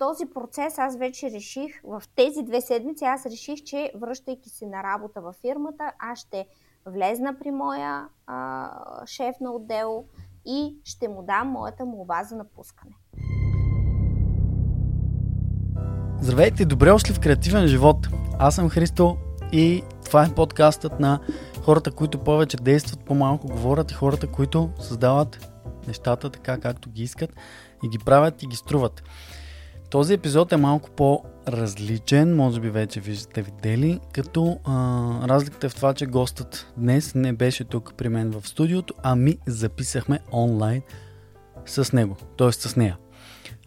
този процес аз вече реших, в тези две седмици аз реших, че връщайки се на работа във фирмата, аз ще влезна при моя а, шеф на отдел и ще му дам моята молба за напускане. Здравейте, добре дошли в креативен живот. Аз съм Христо и това е подкастът на хората, които повече действат, по-малко говорят и хората, които създават нещата така както ги искат и ги правят и ги струват. Този епизод е малко по-различен, може би вече виждате видели, като а, разликата е в това, че гостът днес не беше тук при мен в студиото, а ми записахме онлайн с него, т.е. с нея.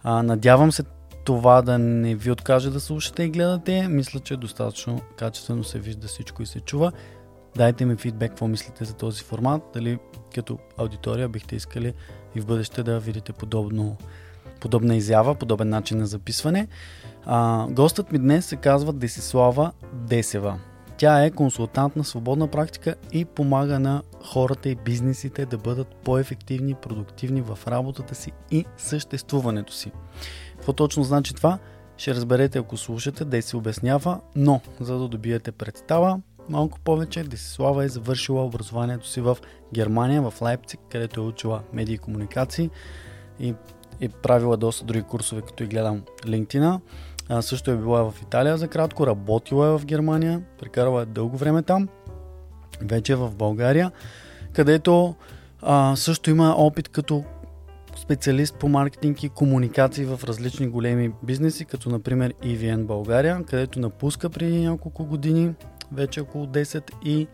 А, надявам се това да не ви откаже да слушате и гледате. Мисля, че достатъчно качествено се вижда всичко и се чува. Дайте ми фидбек, какво мислите за този формат. Дали като аудитория бихте искали и в бъдеще да видите подобно, подобна изява, подобен начин на записване. А, гостът ми днес се казва Десислава Десева. Тя е консултант на свободна практика и помага на хората и бизнесите да бъдат по-ефективни и продуктивни в работата си и съществуването си. Какво точно значи това? Ще разберете ако слушате, да се обяснява, но за да добиете представа, малко повече, Десислава е завършила образованието си в Германия, в Лайпциг, където е учила медии и комуникации и е правила доста други курсове, като и гледам LinkedIn. Също е била в Италия за кратко, работила е в Германия, прекарала е дълго време там, вече е в България, където а, също има опит като специалист по маркетинг и комуникации в различни големи бизнеси, като например EVN България, където напуска преди няколко години, вече около 10 и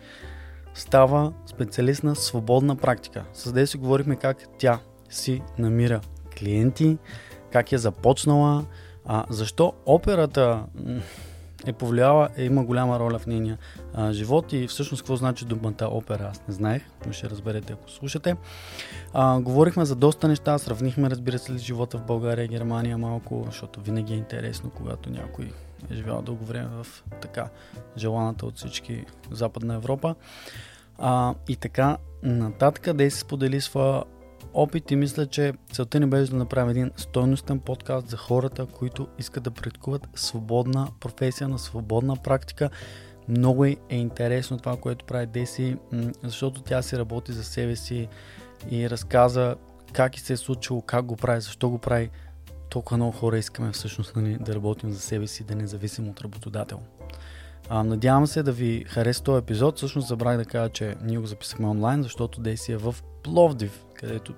става специалист на свободна практика. С Деси говорихме как тя си намира клиенти, как е започнала, а, защо операта е повлияла, е, има голяма роля в нейния а, живот и всъщност какво значи думата опера, аз не знаех, но ще разберете ако слушате. А, говорихме за доста неща, сравнихме разбира се живота в България и Германия малко, защото винаги е интересно, когато някой е живял дълго време в така желаната от всички Западна Европа. А, и така нататък да се сподели своя опит и мисля, че целта ни беше да направим един стойностен подкаст за хората, които искат да практикуват свободна професия, на свободна практика. Много е интересно това, което прави Деси, защото тя си работи за себе си и разказа как и се е случило, как го прави, защо го прави. Толкова много хора искаме всъщност нали, да работим за себе си, да не зависим от работодател. А, надявам се да ви хареса този епизод. Всъщност забравих да кажа, че ние го записахме онлайн, защото Деси е в Пловдив, където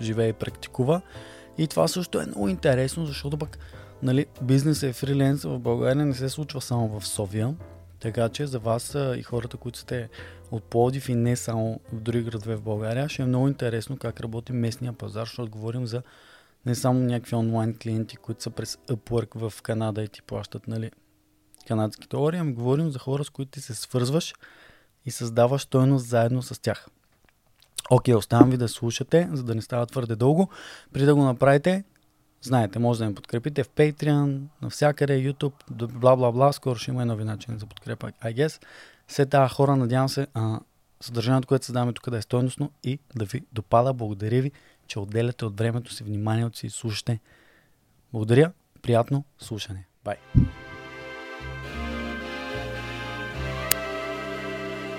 живее и практикува. И това също е много интересно, защото пък нали, бизнес е фриленс в България не се случва само в София. Така че за вас и хората, които сте от Пловдив и не само в други градове в България, ще е много интересно как работи местния пазар, защото говорим за не само някакви онлайн клиенти, които са през Upwork в Канада и ти плащат нали, канадски долари, ами говорим за хора, с които ти се свързваш и създаваш стойност заедно с тях. Окей, оставам ви да слушате, за да не става твърде дълго. Преди да го направите, знаете, може да ме подкрепите в Patreon, навсякъде, YouTube, бла бла бла. Скоро ще има и нови начини за подкрепа, I guess. Все тази хора, надявам се, а, съдържанието, което създаваме тук да е стойностно и да ви допада. Благодаря ви, че отделяте от времето си, вниманието си и слушате. Благодаря, приятно слушане. Бай!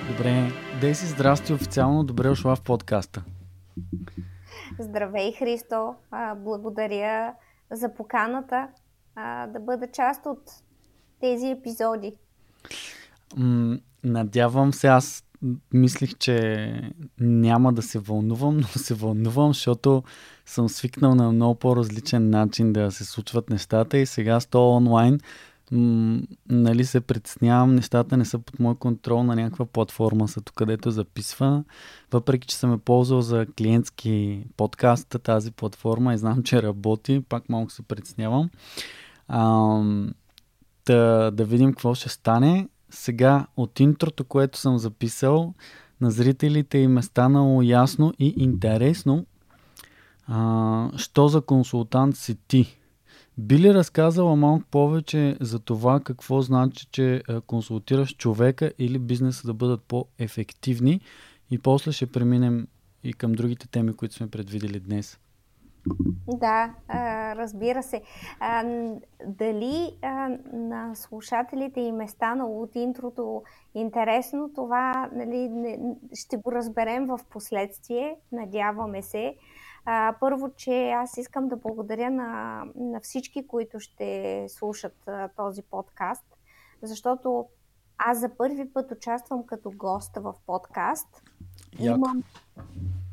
Добре, Деси, здрасти официално, добре дошла в подкаста. Здравей, Христо! Благодаря за поканата да бъда част от тези епизоди. Надявам се, аз мислих, че няма да се вълнувам, но се вълнувам, защото съм свикнал на много по-различен начин да се случват нещата и сега с то онлайн м- нали се притеснявам, нещата не са под мой контрол на някаква платформа, са тук където записва. Въпреки, че съм е ползвал за клиентски подкаст тази платформа и знам, че работи, пак малко се притеснявам. А, да, да видим какво ще стане. Сега от интрото, което съм записал, на зрителите им е станало ясно и интересно, а, що за консултант си ти би ли разказала малко повече за това какво значи, че консултираш човека или бизнеса да бъдат по-ефективни и после ще преминем и към другите теми, които сме предвидели днес? Да, разбира се. Дали на слушателите им е станало от интрото интересно, това нали, ще го разберем в последствие, надяваме се. Първо, че аз искам да благодаря на, на всички, които ще слушат този подкаст, защото аз за първи път участвам като госта в подкаст. Яко. Имам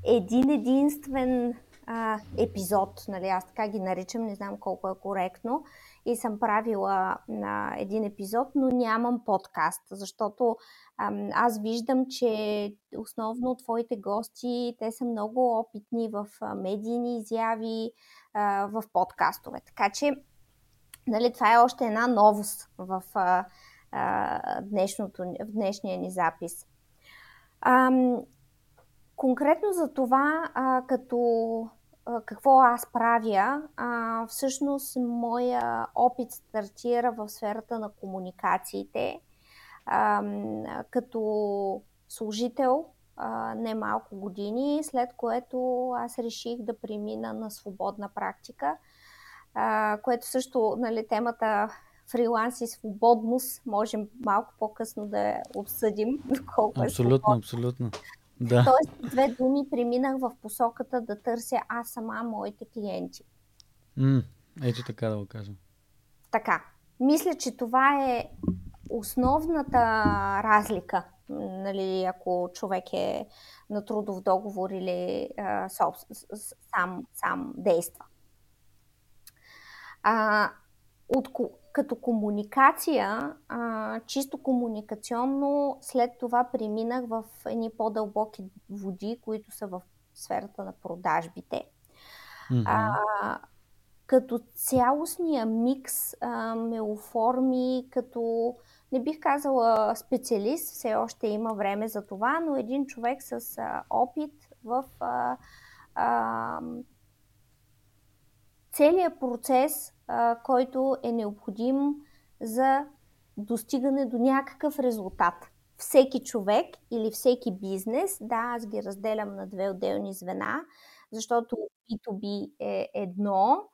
един единствен а, епизод, нали, аз така ги наричам, не знам колко е коректно, и съм правила на един епизод, но нямам подкаст, защото а, аз виждам, че основно твоите гости, те са много опитни в медийни изяви, а, в подкастове. Така че, нали, това е още една новост в а, а, днешното, в днешния ни запис. А, конкретно за това, а, като какво аз правя, а, всъщност моя опит стартира в сферата на комуникациите, а, като служител а, не малко години, след което аз реших да премина на свободна практика, а, което също, нали, темата фриланс и свободност можем малко по-късно да обсъдим. Колко е абсолютно, е абсолютно. Да. Тоест, две думи преминах в посоката да търся аз сама моите клиенти. М, ето така да го кажем. Така. Мисля, че това е основната разлика, нали, ако човек е на трудов договор или а, соб, сам, сам действа. А, от, като комуникация, а, чисто комуникационно, след това преминах в едни по-дълбоки води, които са в сферата на продажбите. Mm-hmm. А, като цялостния микс а, ме оформи като, не бих казала специалист, все още има време за това, но един човек с а, опит в а, а, целият процес а, който е необходим за достигане до някакъв резултат. Всеки човек или всеки бизнес, да, аз ги разделям на две отделни звена, защото B2B е едно,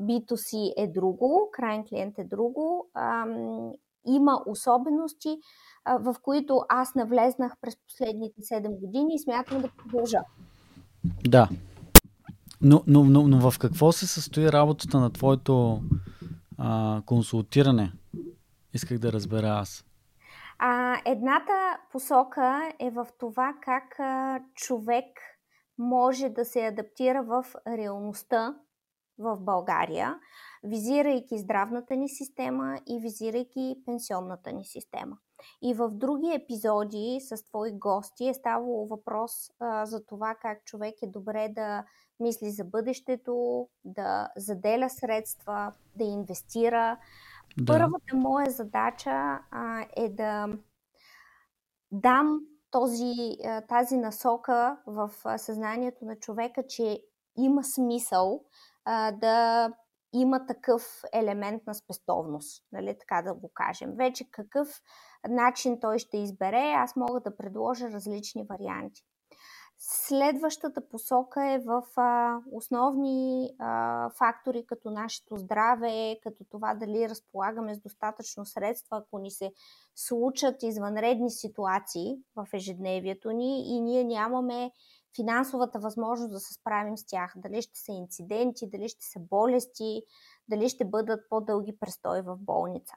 B2C е друго, крайен клиент е друго. Има особености, в които аз навлезнах през последните 7 години и смятам да продължа. Да, но, но, но, но в какво се състои работата на твоето а, консултиране? Исках да разбера аз. А, едната посока е в това как а, човек може да се адаптира в реалността в България, визирайки здравната ни система и визирайки пенсионната ни система. И в други епизоди с твои гости е ставало въпрос а, за това как човек е добре да мисли за бъдещето, да заделя средства, да инвестира. Да. Първата моя задача а, е да дам този, тази насока в съзнанието на човека, че има смисъл а, да има такъв елемент на спестовност, нали, така да го кажем. Вече какъв начин той ще избере, аз мога да предложа различни варианти. Следващата посока е в а, основни а, фактори, като нашето здраве, като това дали разполагаме с достатъчно средства, ако ни се случат извънредни ситуации в ежедневието ни и ние нямаме финансовата възможност да се справим с тях. Дали ще са инциденти, дали ще са болести, дали ще бъдат по-дълги престои в болница.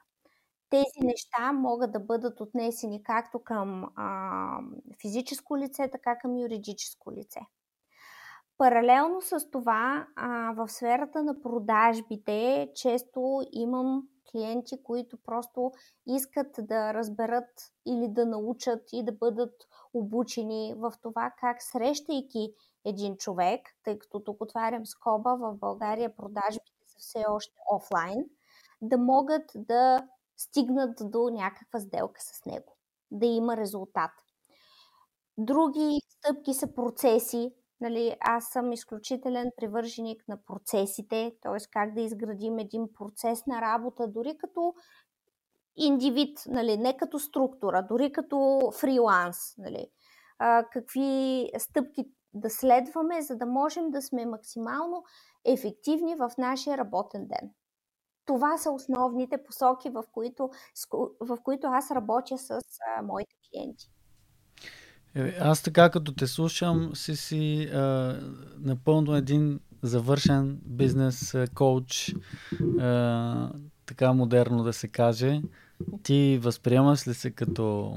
Тези неща могат да бъдат отнесени както към а, физическо лице, така към юридическо лице. Паралелно с това, а, в сферата на продажбите, често имам клиенти, които просто искат да разберат или да научат и да бъдат обучени в това как срещайки един човек, тъй като тук отварям скоба, в България продажбите са все още офлайн, да могат да стигнат до някаква сделка с него, да има резултат. Други стъпки са процеси. Нали, аз съм изключителен привърженик на процесите, т.е. как да изградим един процес на работа, дори като индивид, нали, не като структура, дори като фриланс. Нали. А, какви стъпки да следваме, за да можем да сме максимално ефективни в нашия работен ден. Това са основните посоки, в които, в които аз работя с а, моите клиенти. Е, аз така като те слушам, си си а, напълно един завършен бизнес коуч, а, така модерно да се каже. Ти възприемаш ли се като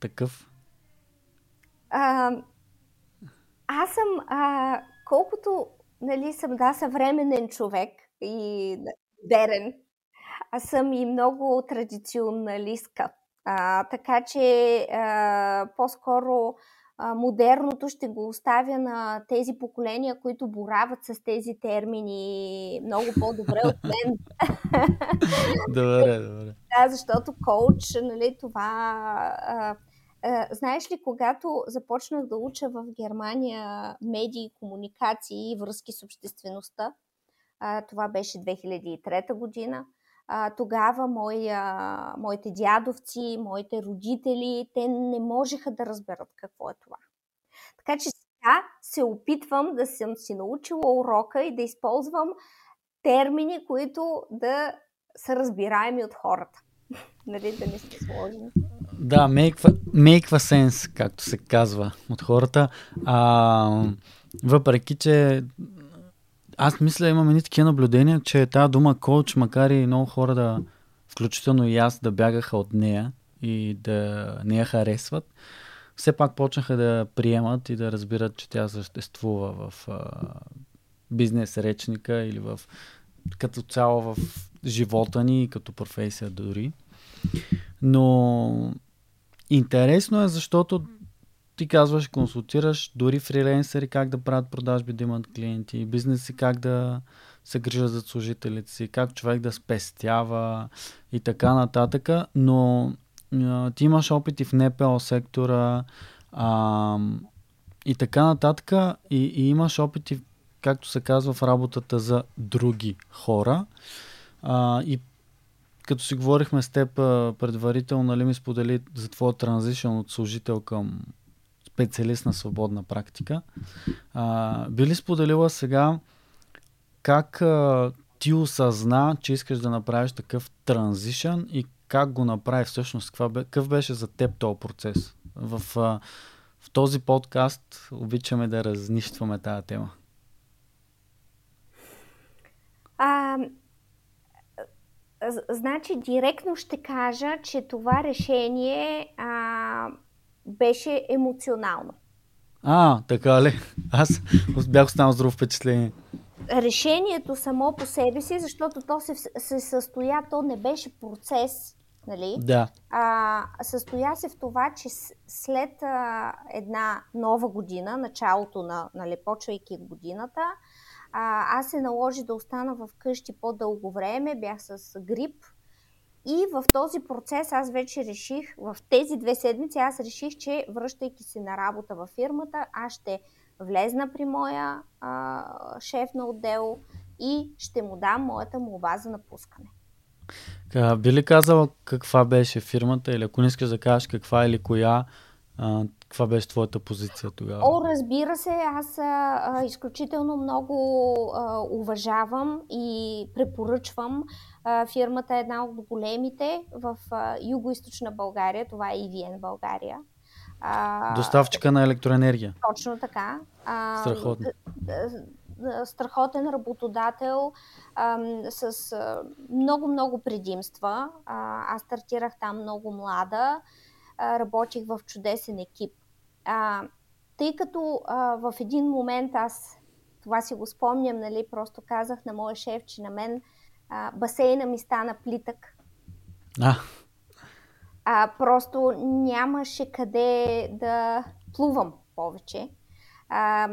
такъв? А, аз съм, а, колкото нали, съм да, съвременен човек и модерен, аз съм и много традиционалистка. А, така че а, по-скоро а, модерното ще го оставя на тези поколения, които борават с тези термини много по-добре от мен. добре, добре. Да, защото коуч, нали, това... А, знаеш ли, когато започнах да уча в Германия медии, комуникации и връзки с обществеността, това беше 2003 година, тогава моя, моите дядовци, моите родители, те не можеха да разберат какво е това. Така че сега се опитвам да съм си научила урока и да използвам термини, които да са разбираеми от хората. нали, да не са сложни. Да, мейква, мейква сенс, както се казва от хората. А, въпреки, че аз мисля, имаме ни такива наблюдения, че тази дума коуч, макар и много хора да, включително и аз, да бягаха от нея и да не я харесват, все пак почнаха да приемат и да разбират, че тя съществува в а, бизнес речника или в като цяло в живота ни, като професия дори. Но интересно е, защото ти казваш, консултираш дори фриленсери как да правят продажби, да имат клиенти, бизнеси как да се грижат за служителите си, как човек да спестява и така нататък, но а, ти имаш опити в НПО сектора а, и така нататък и, и имаш опити, както се казва, в работата за други хора. А, и като си говорихме с теб предварително, нали ми сподели за твоя транзишън от служител към специалист на свободна практика. А, би ли споделила сега как а, ти осъзна, че искаш да направиш такъв транзишън и как го направи всъщност? Какъв беше за теб този процес? В, а, в този подкаст обичаме да разнищваме тази тема. А, значи, директно ще кажа, че това решение а, беше емоционално. А, така ли? Аз бях останал здраво впечатление. Решението само по себе си, защото то се, се състоя, то не беше процес, нали? Да. А, състоя се в това, че след а, една нова година, началото на, нали, почвайки годината, а, аз се наложи да остана в къщи по-дълго време, бях с грип, и в този процес аз вече реших, в тези две седмици аз реших, че връщайки се на работа във фирмата, аз ще влезна при моя а, шеф на отдел и ще му дам моята молба за напускане. би ли казала каква беше фирмата или ако не искаш да кажеш каква или коя, а, каква беше твоята позиция тогава? О, разбира се, аз а, изключително много а, уважавам и препоръчвам. А, фирмата е една от големите в а, юго-источна България, това е EVN България. А, Доставчика на електроенергия. Точно така. А, Страхотно. Страхотен работодател а, с много-много предимства. А, аз стартирах там много млада работих в чудесен екип. А, тъй като а, в един момент аз, това си го спомням, нали, просто казах на моя шеф, че на мен а, басейна ми стана плитък. А. а. Просто нямаше къде да плувам повече. А,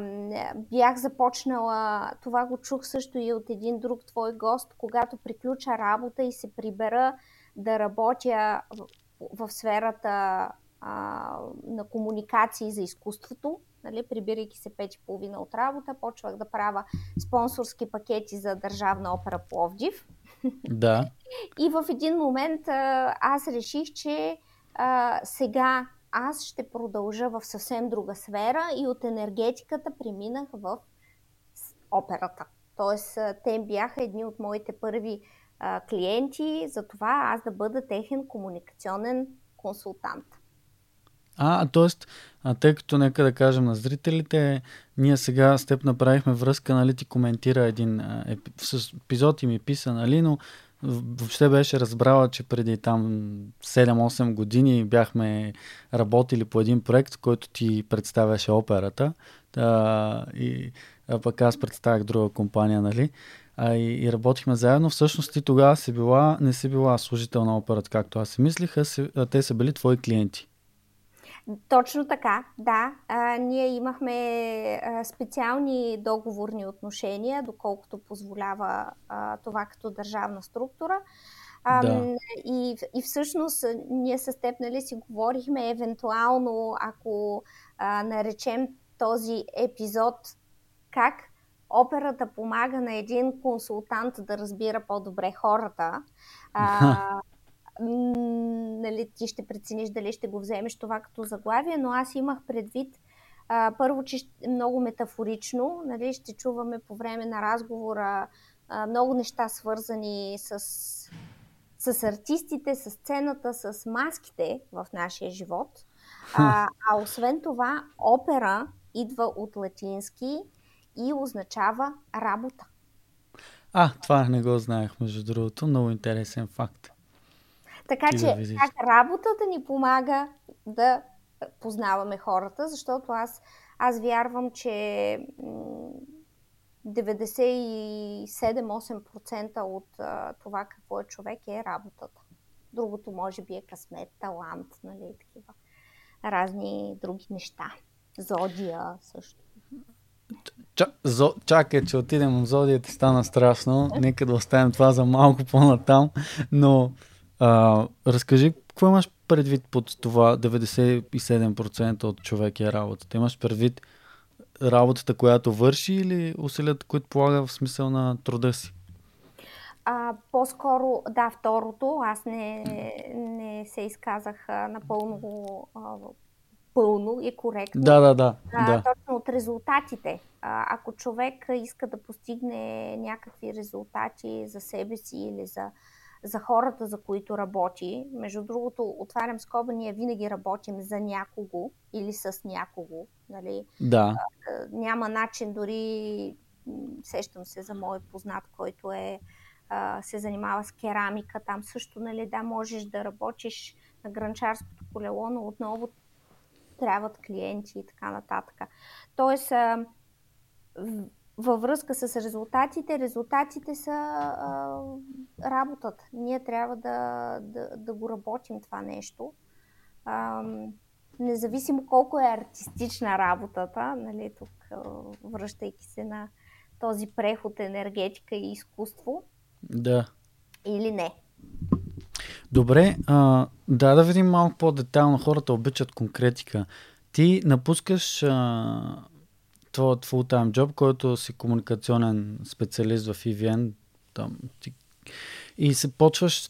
бях започнала, това го чух също и от един друг твой гост, когато приключа работа и се прибера да работя в сферата а, на комуникации за изкуството. Нали, прибирайки се пет и половина от работа, почвах да правя спонсорски пакети за Държавна опера Пловдив. Да. И в един момент аз реших, че а, сега аз ще продължа в съвсем друга сфера и от енергетиката преминах в операта. Тоест, те бяха едни от моите първи а, клиенти, за това аз да бъда техен комуникационен консултант. А, т.е. тъй като нека да кажем на зрителите, ние сега с теб направихме връзка, нали, ти коментира един епизод и ми писа, нали, но въобще беше разбрала, че преди там 7-8 години бяхме работили по един проект, който ти представяше операта. А, и а пък аз представях друга компания, нали? А, и, и работихме заедно. Всъщност ти тогава си била, не си била служител на операта, както аз си мислих, а, си, а те са били твои клиенти. Точно така, да. А, ние имахме а, специални договорни отношения, доколкото позволява а, това като държавна структура. А, да. и, и всъщност ние с теб нали, си говорихме евентуално, ако а, наречем този епизод как операта помага на един консултант да разбира по-добре хората. А, нали, ти ще прецениш дали ще го вземеш това като заглавие, но аз имах предвид а, първо, че много метафорично, нали, ще чуваме по време на разговора а, много неща свързани с, с артистите, с сцената, с маските в нашия живот. А, а освен това, опера идва от латински и означава работа. А, това не го знаех, между другото. Много интересен факт. Така че, да как работата ни помага да познаваме хората, защото аз, аз вярвам, че 97-8% от а, това какво е човек е работата. Другото може би е късмет, талант, нали, такива разни други неща. Зодия също. Ча, зо, чакай, че отидем в Зодията, стана страшно. Нека да оставим това за малко по-натам. Но а, разкажи, какво имаш предвид под това 97% от човек е работата? Имаш предвид работата, която върши или усилията, които полага в смисъл на труда си? А, по-скоро, да, второто. Аз не, не се изказах напълно а, пълно и коректно. Да, да, да. А, да. Точно от резултатите. А, ако човек иска да постигне някакви резултати за себе си или за, за хората, за които работи, между другото, отварям скоба, ние винаги работим за някого или с някого. Нали? Да. Няма начин дори, сещам се за мой познат, който е се занимава с керамика, там също, нали, да, можеш да работиш на гранчарското колело, но отново трябват клиенти и така нататък. Тоест, във връзка с резултатите, резултатите са а, работата. Ние трябва да, да, да го работим това нещо. А, независимо колко е артистична работата, нали, тук връщайки се на този преход енергетика и изкуство. Да. Или не. Добре, а, да да видим малко по-детайлно. Хората обичат конкретика. Ти напускаш а, твоят full-time job, който си комуникационен специалист в EVN там, ти, и се почваш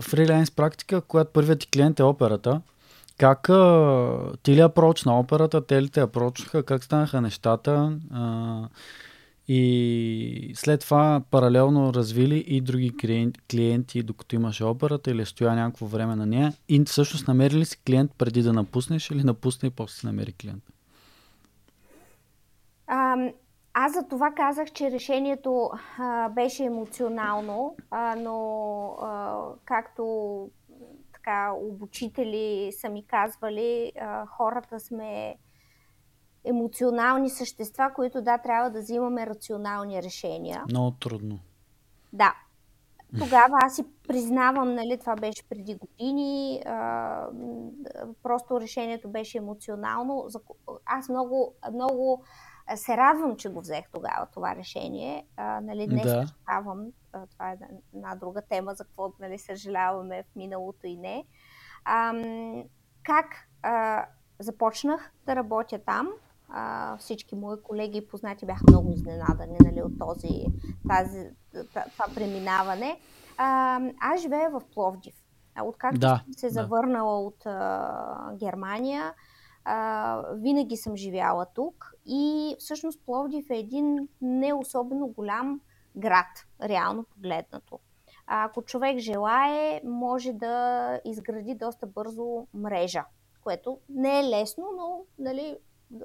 фриланс практика, която първият ти клиент е операта. Как а, ти ли апроч на операта, те ли те апрочнаха, как станаха нещата? А, и след това паралелно развили и други клиенти, докато имаше операта или стоя някакво време на нея. И всъщност намери ли си клиент преди да напуснеш или напусне и после си намери клиент? А, аз за това казах, че решението а, беше емоционално, а, но а, както така обучители са ми казвали, а, хората сме емоционални същества, които да, трябва да взимаме рационални решения. Много трудно. Да. Тогава аз си признавам, нали, това беше преди години, а, просто решението беше емоционално. Аз много, много се радвам, че го взех тогава това решение. А, нали, днес да. съжалявам, това е една друга тема, за какво нали, съжаляваме в миналото и не. А, как а, започнах да работя там? а, всички мои колеги и познати бяха много изненадани нали, от този, тази, това преминаване. А, аз живея в Пловдив. Откакто да, съм се завърнала да. от а, Германия, а, винаги съм живяла тук и всъщност Пловдив е един не особено голям град, реално погледнато. Ако човек желае, може да изгради доста бързо мрежа, което не е лесно, но нали,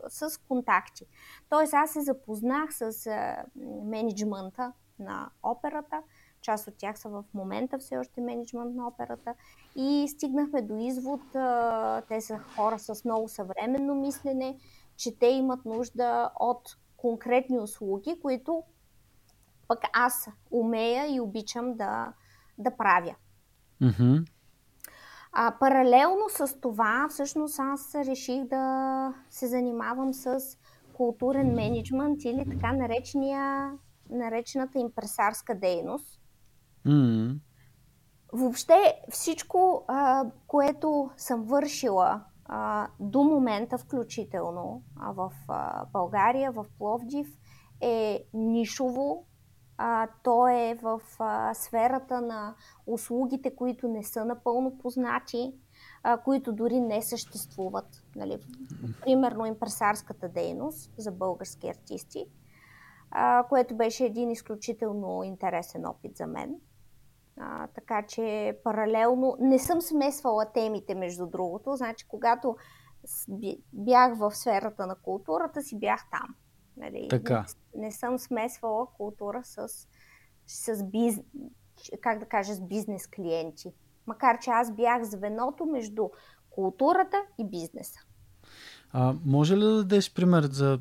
с контакти. Тоест аз се запознах с а, менеджмента на операта, част от тях са в момента все още менеджмент на операта и стигнахме до извод, а, те са хора с много съвременно мислене, че те имат нужда от конкретни услуги, които пък аз умея и обичам да, да правя. Mm-hmm. А, паралелно с това, всъщност аз реших да се занимавам с културен менеджмент или така наречения, наречената импресарска дейност. Mm-hmm. Въобще всичко, а, което съм вършила а, до момента, включително а, в а, България, в Пловдив, е нишово, а, то е в а, сферата на услугите, които не са напълно познати, а, които дори не съществуват. Нали? Примерно импресарската дейност за български артисти, а, което беше един изключително интересен опит за мен. А, така че паралелно не съм смесвала темите, между другото. Значи, когато бях в сферата на културата, си бях там. Нали? Така. Не, не съм смесвала култура с, с биз, как да кажа, с бизнес клиенти. Макар, че аз бях звеното между културата и бизнеса. А, може ли да дадеш пример за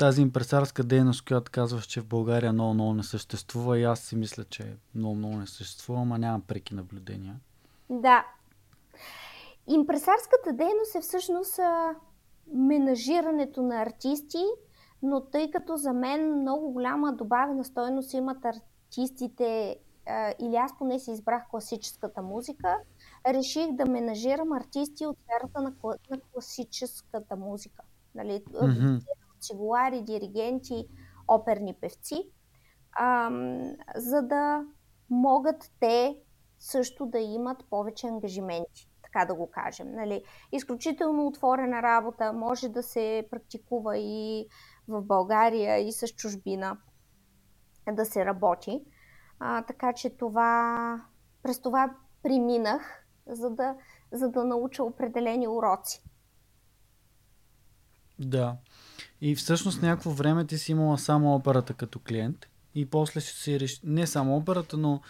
тази импресарска дейност, която казваш, че в България много, много не съществува и аз си мисля, че много, много не съществува, ама нямам преки наблюдения. Да. Импресарската дейност е всъщност а, менажирането на артисти но тъй като за мен много голяма добавена стойност имат артистите, или аз поне си избрах класическата музика, реших да менажирам артисти от сферата на, на класическата музика. Нали? Mm-hmm. Цигулари, диригенти, оперни певци, а, за да могат те също да имат повече ангажименти така да го кажем. Нали. Изключително отворена работа, може да се практикува и в България, и с чужбина да се работи. А, така че това, през това преминах, за да, за да науча определени уроци. Да. И всъщност някакво време ти си имала само операта като клиент и после си реши... не само операта, но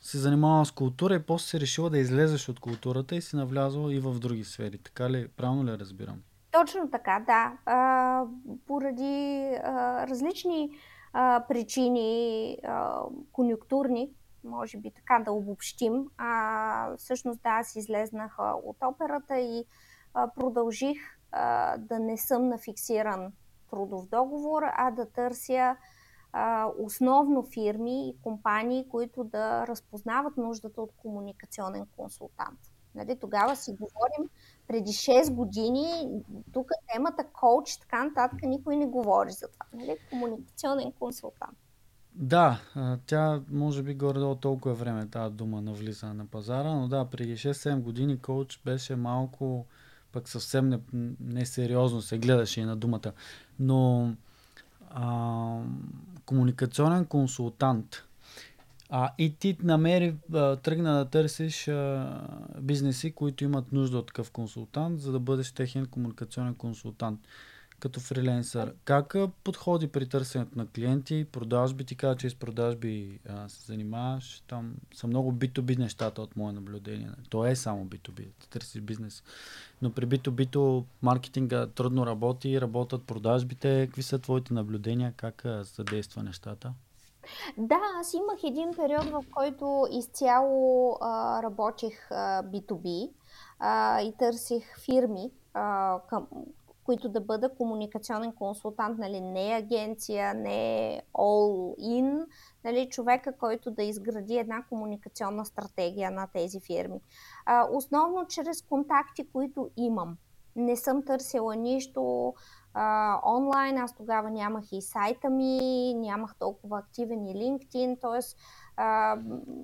се занимавала с култура и после си решила да излезеш от културата и си навлязла и в други сфери. Така ли? Правилно ли разбирам? Точно така, да. А, поради а, различни а, причини, а, конюнктурни, може би така да обобщим, а, всъщност да, аз излезнах от операта и а, продължих а, да не съм на фиксиран трудов договор, а да търся а, основно фирми и компании, които да разпознават нуждата от комуникационен консултант. Нали, тогава си говорим преди 6 години, тук темата коуч, така нататък, никой не говори за това. Нали? Комуникационен консултант. Да, тя може би горе-долу толкова време тази дума на влизане на пазара, но да, преди 6-7 години коуч беше малко пък съвсем несериозно не се гледаше и на думата. Но а, комуникационен консултант. А, и ти намери, тръгна да търсиш а, бизнеси, които имат нужда от такъв консултант, за да бъдеш техен комуникационен консултант като фриленсър. Как подходи при търсенето на клиенти, продажби? Ти каза, че с продажби а, се занимаваш. Там са много B2B нещата от мое наблюдение. То е само B2B, ти търсиш бизнес. Но при B2B маркетинга трудно работи, работят продажбите. Какви са твоите наблюдения? Как задейства нещата? Да, аз имах един период, в който изцяло а, работех а, B2B а, и търсих фирми, а, към, които да бъда комуникационен консултант, нали, не агенция, не all-in, нали, човека, който да изгради една комуникационна стратегия на тези фирми. А, основно чрез контакти, които имам. Не съм търсила нищо а, онлайн. Аз тогава нямах и сайта ми, нямах толкова активен и LinkedIn, т.е.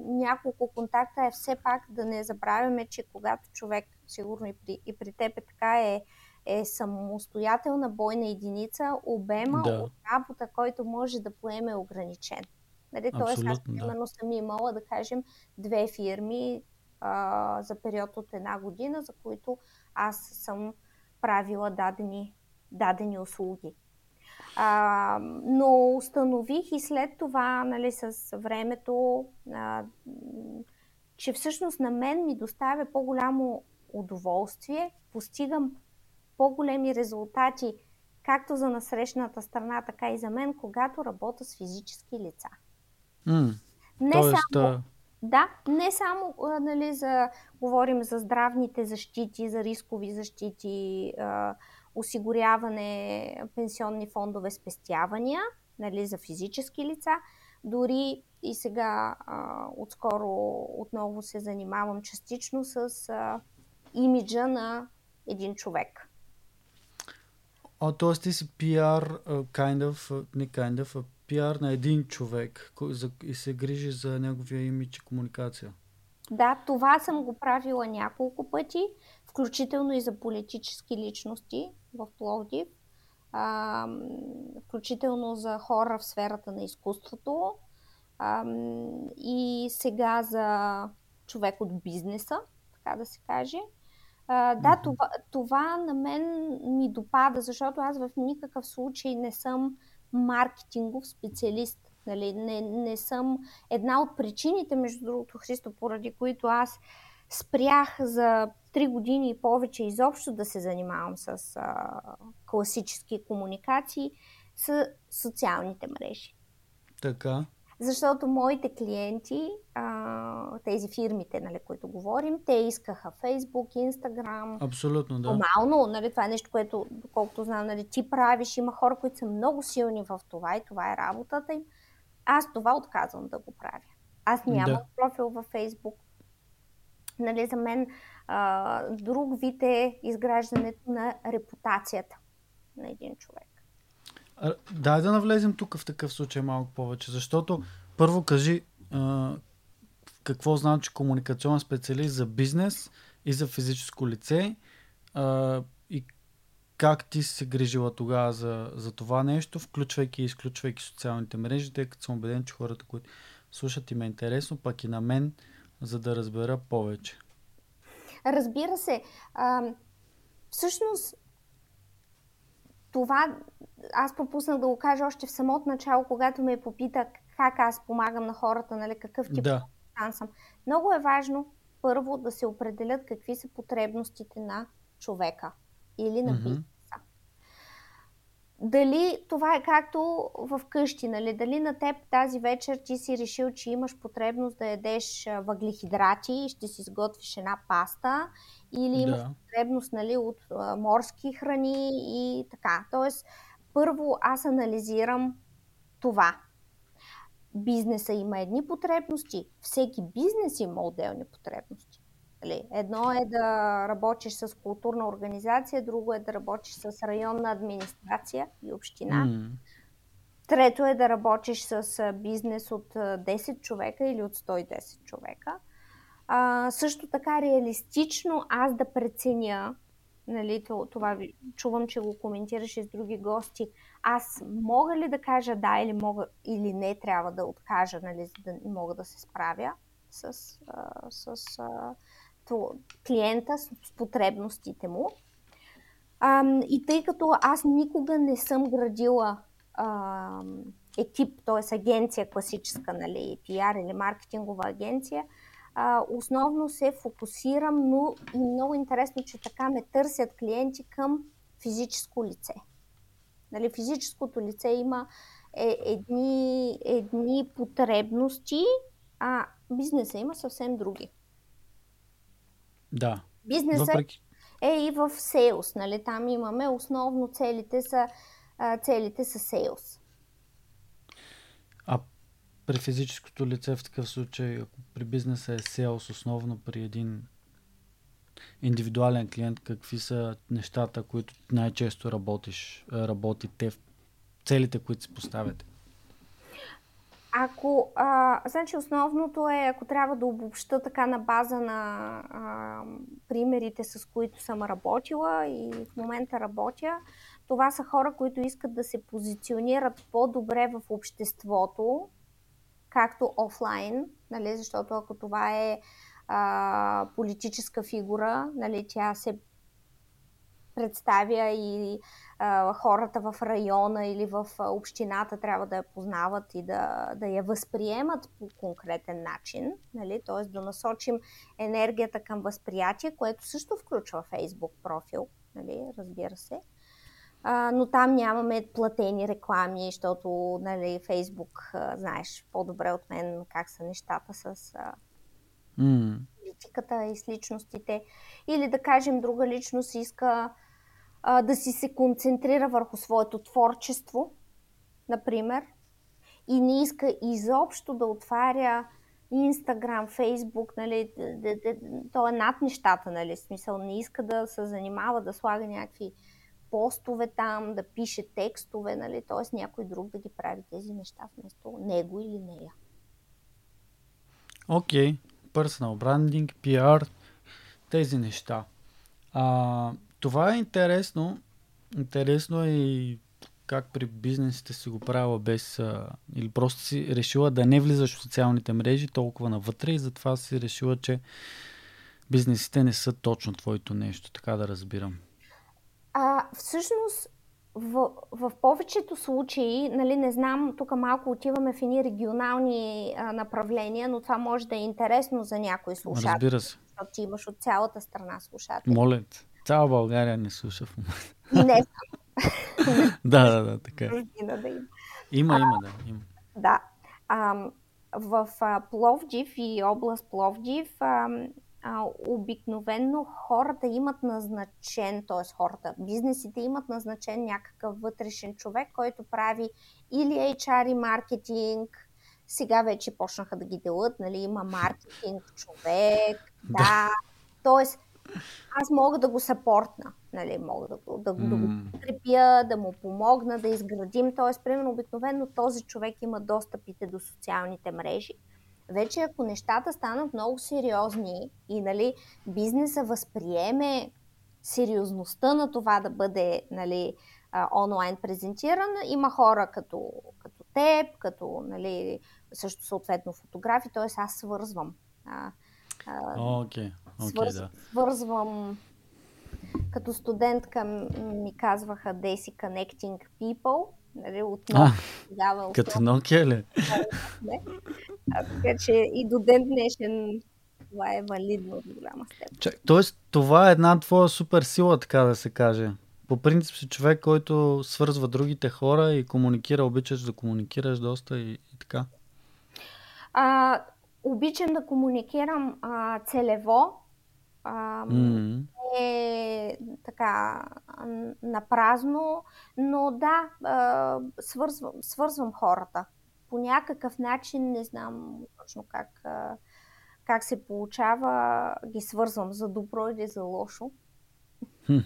няколко контакта е все пак да не забравяме, че когато човек, сигурно и при, и при теб е така, е, е самостоятелна бойна единица, обема Да. от работа, който може да поеме е ограничен. Нали? Тоест, аз Абсолютно, да. примерно съм имала, да кажем, две фирми а, за период от една година, за които аз съм правила дадени, дадени услуги. А, но установих и след това, нали, с времето, а, че всъщност на мен ми доставя по-голямо удоволствие, постигам по-големи резултати както за насрещната страна, така и за мен, когато работя с физически лица. М, Не Тоест, само, а, да, не само а, нали, за, говорим за здравните защити, за рискови защити, а, осигуряване, пенсионни фондове, спестявания, нали, за физически лица. Дори и сега а, отскоро отново се занимавам частично с а, имиджа на един човек. А, т.е. ти си а, kind of, не kind of, а PR на един човек кой- за- и се грижи за неговия имидж и комуникация. Да, това съм го правила няколко пъти, включително и за политически личности в Пловдив, а, включително за хора в сферата на изкуството а, и сега за човек от бизнеса, така да се каже. А, да, това, това на мен ми допада, защото аз в никакъв случай не съм маркетингов специалист. Нали? Не, не съм една от причините, между другото, Христо, поради които аз спрях за 3 години и повече изобщо да се занимавам с а, класически комуникации, са социалните мрежи. Така. Защото моите клиенти, а, тези фирмите, нали, които говорим, те искаха Facebook, Instagram, Абсолютно, да. Формално, нали, това е нещо, което, доколкото знам, нали, ти правиш. Има хора, които са много силни в това и това е работата им. Аз това отказвам да го правя. Аз нямам Да. профил във Фейсбук. Нали, за мен а, друг вид е изграждането на репутацията на един човек. Дай да навлезем тук в такъв случай малко повече, защото първо кажи а, какво значи комуникационен специалист за бизнес и за физическо лице а, и как ти се грижила тогава за, за това нещо, включвайки и изключвайки социалните мрежи, тъй като съм убеден, че хората, които слушат им е интересно, пък и на мен, за да разбера повече. Разбира се, а, всъщност това аз пропуснах да го кажа още в самото начало, когато ме попита как аз помагам на хората, нали, какъв тип Да, съм. Много е важно първо да се определят какви са потребностите на човека или на Мгм. Дали това е както в къщи, нали? Дали на теб тази вечер ти си решил, че имаш потребност да ядеш въглехидрати и ще си сготвиш една паста, или имаш да. потребност нали, от а, морски храни и така. Тоест, първо аз анализирам това. Бизнеса има едни потребности, всеки бизнес има отделни потребности. Нали? Едно е да работиш с културна организация, друго е да работиш с районна администрация и община. М, Трето е да работиш с бизнес от а, 10 човека или от 110 човека. А, също така реалистично аз да преценя, нали, то- това чувам, че го коментираш и с други гости, аз мога ли да кажа да или, мога, или не трябва да откажа, нали, за да мога да се справя с, а, с а, клиента, с, потребностите му. И тъй като аз никога не съм градила екип, т.е. агенция класическа, нали, PR или маркетингова агенция, основно се фокусирам, но и много интересно, че така ме търсят клиенти към физическо лице. Нали, физическото лице има е, едни, едни потребности, а бизнеса има съвсем други. Да. Бизнесът Въпреки, е и в сейлс, нали? Там имаме основно целите са, целите са сейлс. а при физическото лице в такъв случай, ако при бизнеса е селс основно при един индивидуален клиент, какви са нещата, които най-често работиш, работите в целите, които си поставяте? Ако, а, значи основното е, ако трябва да обобща така на база на а, примерите, с които съм работила и в момента работя, това са хора, които искат да се позиционират по-добре в обществото, както офлайн, нали, защото ако това е а, политическа фигура, нали, тя се представя и а, хората в района или в общината трябва да я познават и да, да я възприемат по конкретен начин, нали? т.е. да насочим енергията към възприятие, което също включва Facebook профил, нали? разбира се. А, но там нямаме платени реклами, защото нали, Фейсбук, а, знаеш по-добре от мен как са нещата с а, mm. Политиката и с личностите. Или да кажем, друга личност иска а, да си се концентрира върху своето творчество, например, и не иска изобщо да отваря Инстаграм, Фейсбук, нали, то е над нещата, нали, смисъл, не иска да се занимава, да слага някакви постове там, да пише текстове, нали, т.е. някой друг да ги прави тези неща вместо него или нея. Окей. Personal branding, PR, тези неща. А, това е интересно. Интересно е и как при бизнесите си го правила без... А, или просто си решила да не влизаш в социалните мрежи толкова навътре и затова си решила, че бизнесите не са точно твоето нещо, така да разбирам. А, всъщност, в, в повечето случаи, нали, не знам, тук малко отиваме в едни регионални а, направления, но това може да е интересно за някой слушател. Разбира се. Защото ти имаш от цялата страна слушатели. Моля Цяла България не слуша в момента. Не. да, да, да, така е. да има. Има, има, да. Има. Да. А, в а, Пловдив и област Пловдив а, а, обикновенно хората имат назначен, т.е. хората, бизнесите имат назначен някакъв вътрешен човек, който прави или HR и маркетинг, сега вече почнаха да ги делят, нали, има маркетинг, човек, да. да. Тоест, аз мога да го съпортна, нали, мога да, да, mm. да го подкрепя, да му помогна да изградим. Тоест, примерно, обикновено този човек има достъпите до социалните мрежи. Вече ако нещата станат много сериозни и нали, бизнеса възприеме сериозността на това да бъде нали, онлайн презентиран, има хора като, като теб, като нали, също съответно фотографи, т.е. аз свързвам. Okay. Okay, Свърз, да. Свързвам като студентка ми казваха Desi Connecting People. Нали, отново, а, тогава, като Nokia ли? А, така че и до ден днешен това е валидно от голяма степен. Чак, тоест, това е една твоя супер сила, така да се каже. По принцип си човек, който свързва другите хора и комуникира, обичаш да комуникираш доста и, и така. А, обичам да комуникирам а, целево, а, mm-hmm. е така на празно, но да, а, свързвам, свързвам хората. По някакъв начин, не знам точно как, как се получава, ги свързвам за добро или за лошо. Хм.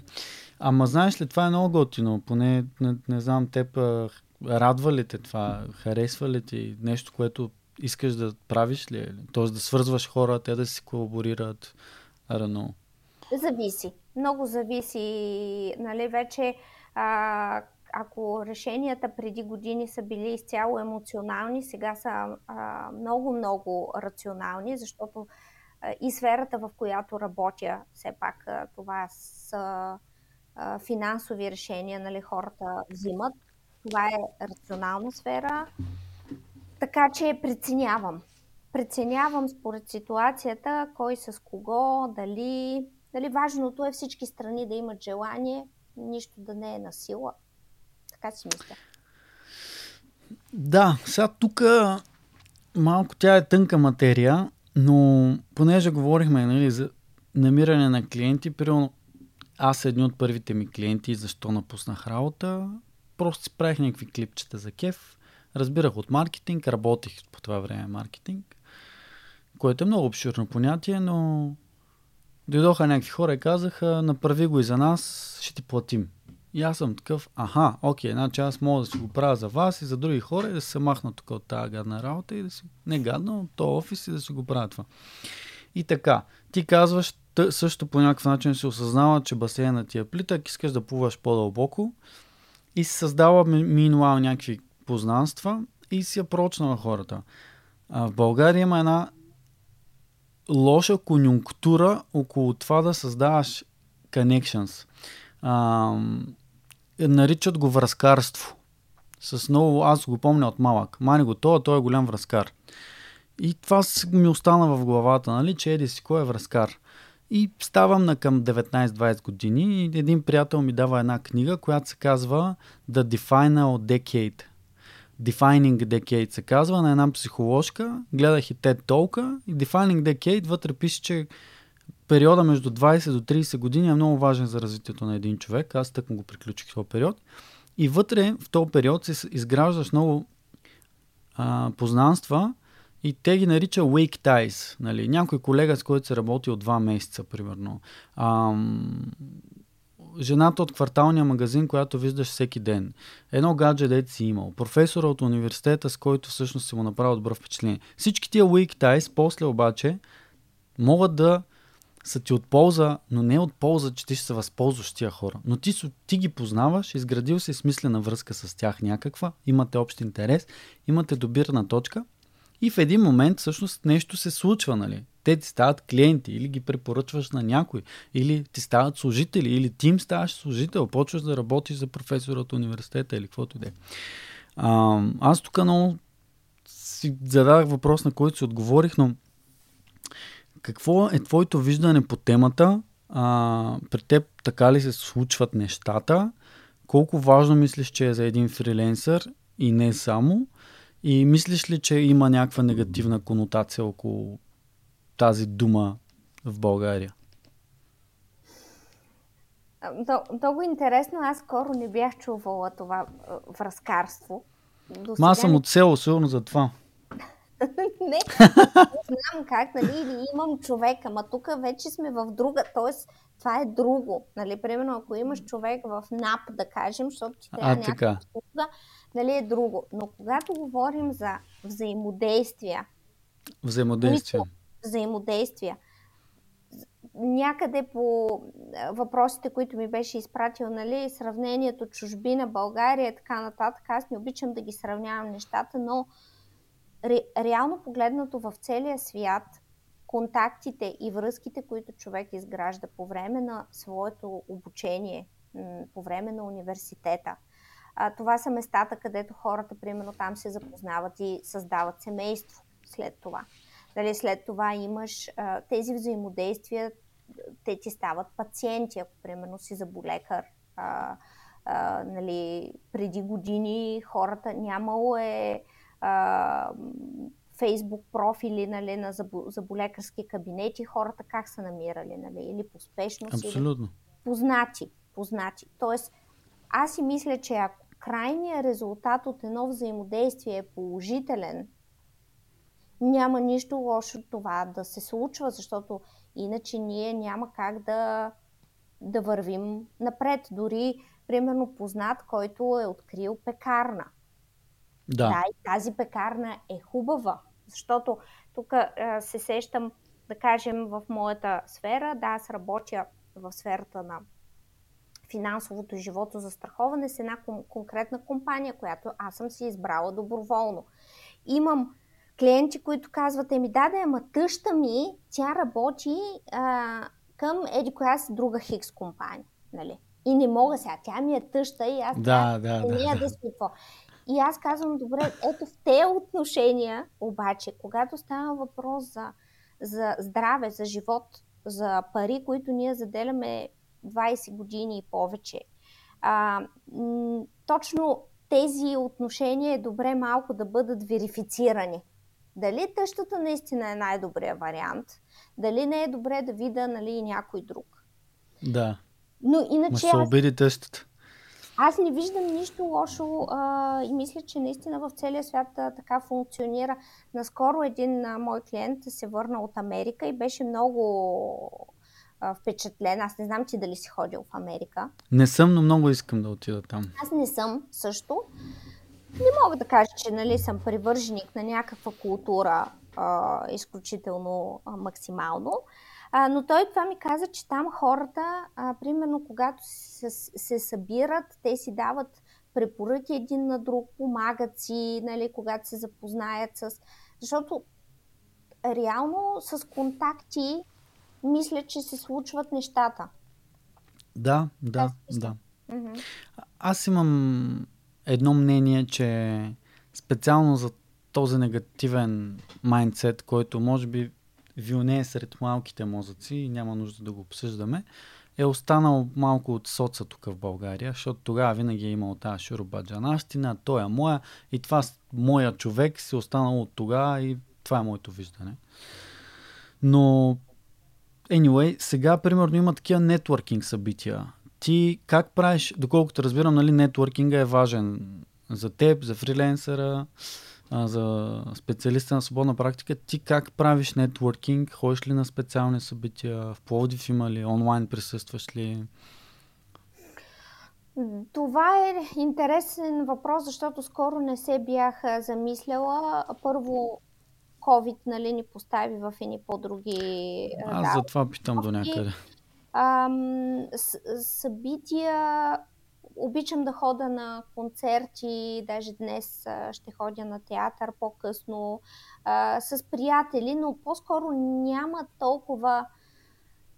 Ама знаеш ли, това е много готино. Поне, не, не знам, теб радва ли те това? Харесва ли ти нещо, което искаш да правиш ли? Тоест да свързваш хора, те да си колаборират? Know. Зависи. Много зависи. Нали, вече а, ако решенията преди години са били изцяло емоционални, сега са много-много рационални, защото и сферата, в която работя, все пак това са финансови решения, нали, хората взимат. Това е рационална сфера. Така че преценявам. Преценявам според ситуацията, кой с кого, дали, дали важното е всички страни да имат желание, нищо да не е на сила. Така си мисля. Да, сега тук малко тя е тънка материя, но понеже говорихме нали, за намиране на клиенти, примерно аз едни от първите ми клиенти, защо напуснах работа, просто си правих някакви клипчета за кеф, разбирах от маркетинг, работих по това време маркетинг което е много обширно понятие, но Дойдоха някакви хора и казаха, направи го и за нас, ще ти платим. И аз съм такъв, аха, окей, значи аз мога да си го правя за вас и за други хора и да се махна тук от тази гадна работа и да си, не гадна, от този офис и да си го правя това. И така, ти казваш, също по някакъв начин се осъзнава, че басейна ти е плитък, искаш да плуваш по-дълбоко и се създава минуал някакви познанства и си на хората. А в България има една лоша конюнктура около това да създаваш connections. А, наричат го връзкарство. С много, аз го помня от малък. Мани го това, той е голям връзкар. И това ми остана в главата, нали, че еди си кой е връзкар. И ставам на към 19-20 години и един приятел ми дава една книга, която се казва The Definal Decade. Defining Decade се казва на една психоложка. Гледах и TED толка и Defining Decade вътре пише, че периода между 20 до 30 години е много важен за развитието на един човек. Аз так му го приключих този период. И вътре в този период се изграждаш много а, познанства, и те ги нарича wake ties. Нали? Някой колега, с който се работи от два месеца, примерно. Ам, жената от кварталния магазин, която виждаш всеки ден. Едно гадже, дете си имал. Професора от университета, с който всъщност си му направил добро впечатление. Всички тия weak ties, после обаче, могат да са ти от полза, но не от полза, че ти ще се възползваш тия хора. Но ти, ти ги познаваш, изградил си смислена връзка с тях някаква, имате общ интерес, имате добирна точка и в един момент всъщност нещо се случва, нали? Те ти стават клиенти или ги препоръчваш на някой, или ти стават служители, или ти им ставаш служител, почваш да работиш за професора от университета или каквото и да е. Аз тук много си зададах въпрос, на който си отговорих, но какво е твоето виждане по темата? А, при теб така ли се случват нещата? Колко важно мислиш, че е за един фриленсър и не само? И мислиш ли, че има някаква негативна конотация около тази дума в България? Много интересно. Аз скоро не бях чувала това връзкарство. Ма аз съм от село, сигурно за това. не, знам как, нали, или имам човек, ама тук вече сме в друга, т.е. това е друго. Нали, примерно, ако имаш човек в НАП, да кажем, защото ти трябва някаква услуга, нали, е друго. Но когато говорим за взаимодействия, взаимодействия, взаимодействия, някъде по въпросите, които ми беше изпратил, нали, сравнението чужбина, България и така нататък, аз не обичам да ги сравнявам нещата, но ре, реално погледнато в целия свят, контактите и връзките, които човек изгражда по време на своето обучение, по време на университета, това са местата, където хората, примерно, там се запознават и създават семейство след това. Дали след това имаш тези взаимодействия, те ти стават пациенти, ако примерно си заболекар. А, а, нали, преди години хората нямало е а, фейсбук профили нали, на заболекарски кабинети, хората как са намирали, нали, или по спешност, Абсолютно. или познати. познати. Тоест, аз си мисля, че ако крайният резултат от едно взаимодействие е положителен, няма нищо лошо това да се случва, защото иначе ние няма как да, да вървим напред. Дори, примерно, познат, който е открил пекарна. Да. да, и тази пекарна е хубава, защото тук се сещам, да кажем, в моята сфера, да, аз работя в сферата на финансовото живото застраховане с една кон- конкретна компания, която аз съм си избрала доброволно. Имам клиенти, които казват, еми да, да, ама тъща ми, тя работи а, към еди коя си друга хикс компания. Нали? И не мога сега, тя ми е тъща и аз да, да, не да, да, да какво. И аз казвам, добре, ето в тези отношения, обаче, когато става въпрос за, за здраве, за живот, за пари, които ние заделяме 20 години и повече. А, м- точно тези отношения е добре малко да бъдат верифицирани. Дали тъщата наистина е най-добрия вариант, дали не е добре да видя нали, някой друг. Да. Но иначе. Ма се обиди тъщата. Аз не виждам нищо лошо а, и мисля, че наистина в целия свят а, така функционира. Наскоро един а, мой клиент се върна от Америка и беше много а, впечатлен. Аз не знам ти дали си ходил в Америка. Не съм, но много искам да отида там. Аз не съм също. Не мога да кажа, че нали, съм привърженик на някаква култура а, изключително а, максимално. А, но той това ми каза, че там хората, а, примерно когато се, се събират, те си дават препоръки един на друг, помагат си, нали, когато се запознаят с... Защото реално с контакти мисля, че се случват нещата. Да, да, да. Mm-hmm. Аз имам едно мнение, че специално за този негативен майндсет, който може би вилне е сред малките мозъци и няма нужда да го обсъждаме, е останал малко от соца тук в България, защото тогава винаги е имал тази шурубаджанащина, той е моя и това моя човек си е останал от тогава и това е моето виждане. Но, anyway, сега примерно има такива нетворкинг събития. Ти как правиш, доколкото разбирам, нали, нетворкинга е важен за теб, за фриленсъра, а, за специалиста на свободна практика, ти как правиш нетворкинг? Ходиш ли на специални събития? В Пловдив има ли? Онлайн присъстваш ли? Това е интересен въпрос, защото скоро не се бях замисляла. Първо, COVID нали, ни постави в едни по-други... Аз да, за това питам до някъде. Ам, събития Обичам да хода на концерти, даже днес ще ходя на театър по-късно с приятели, но по-скоро няма толкова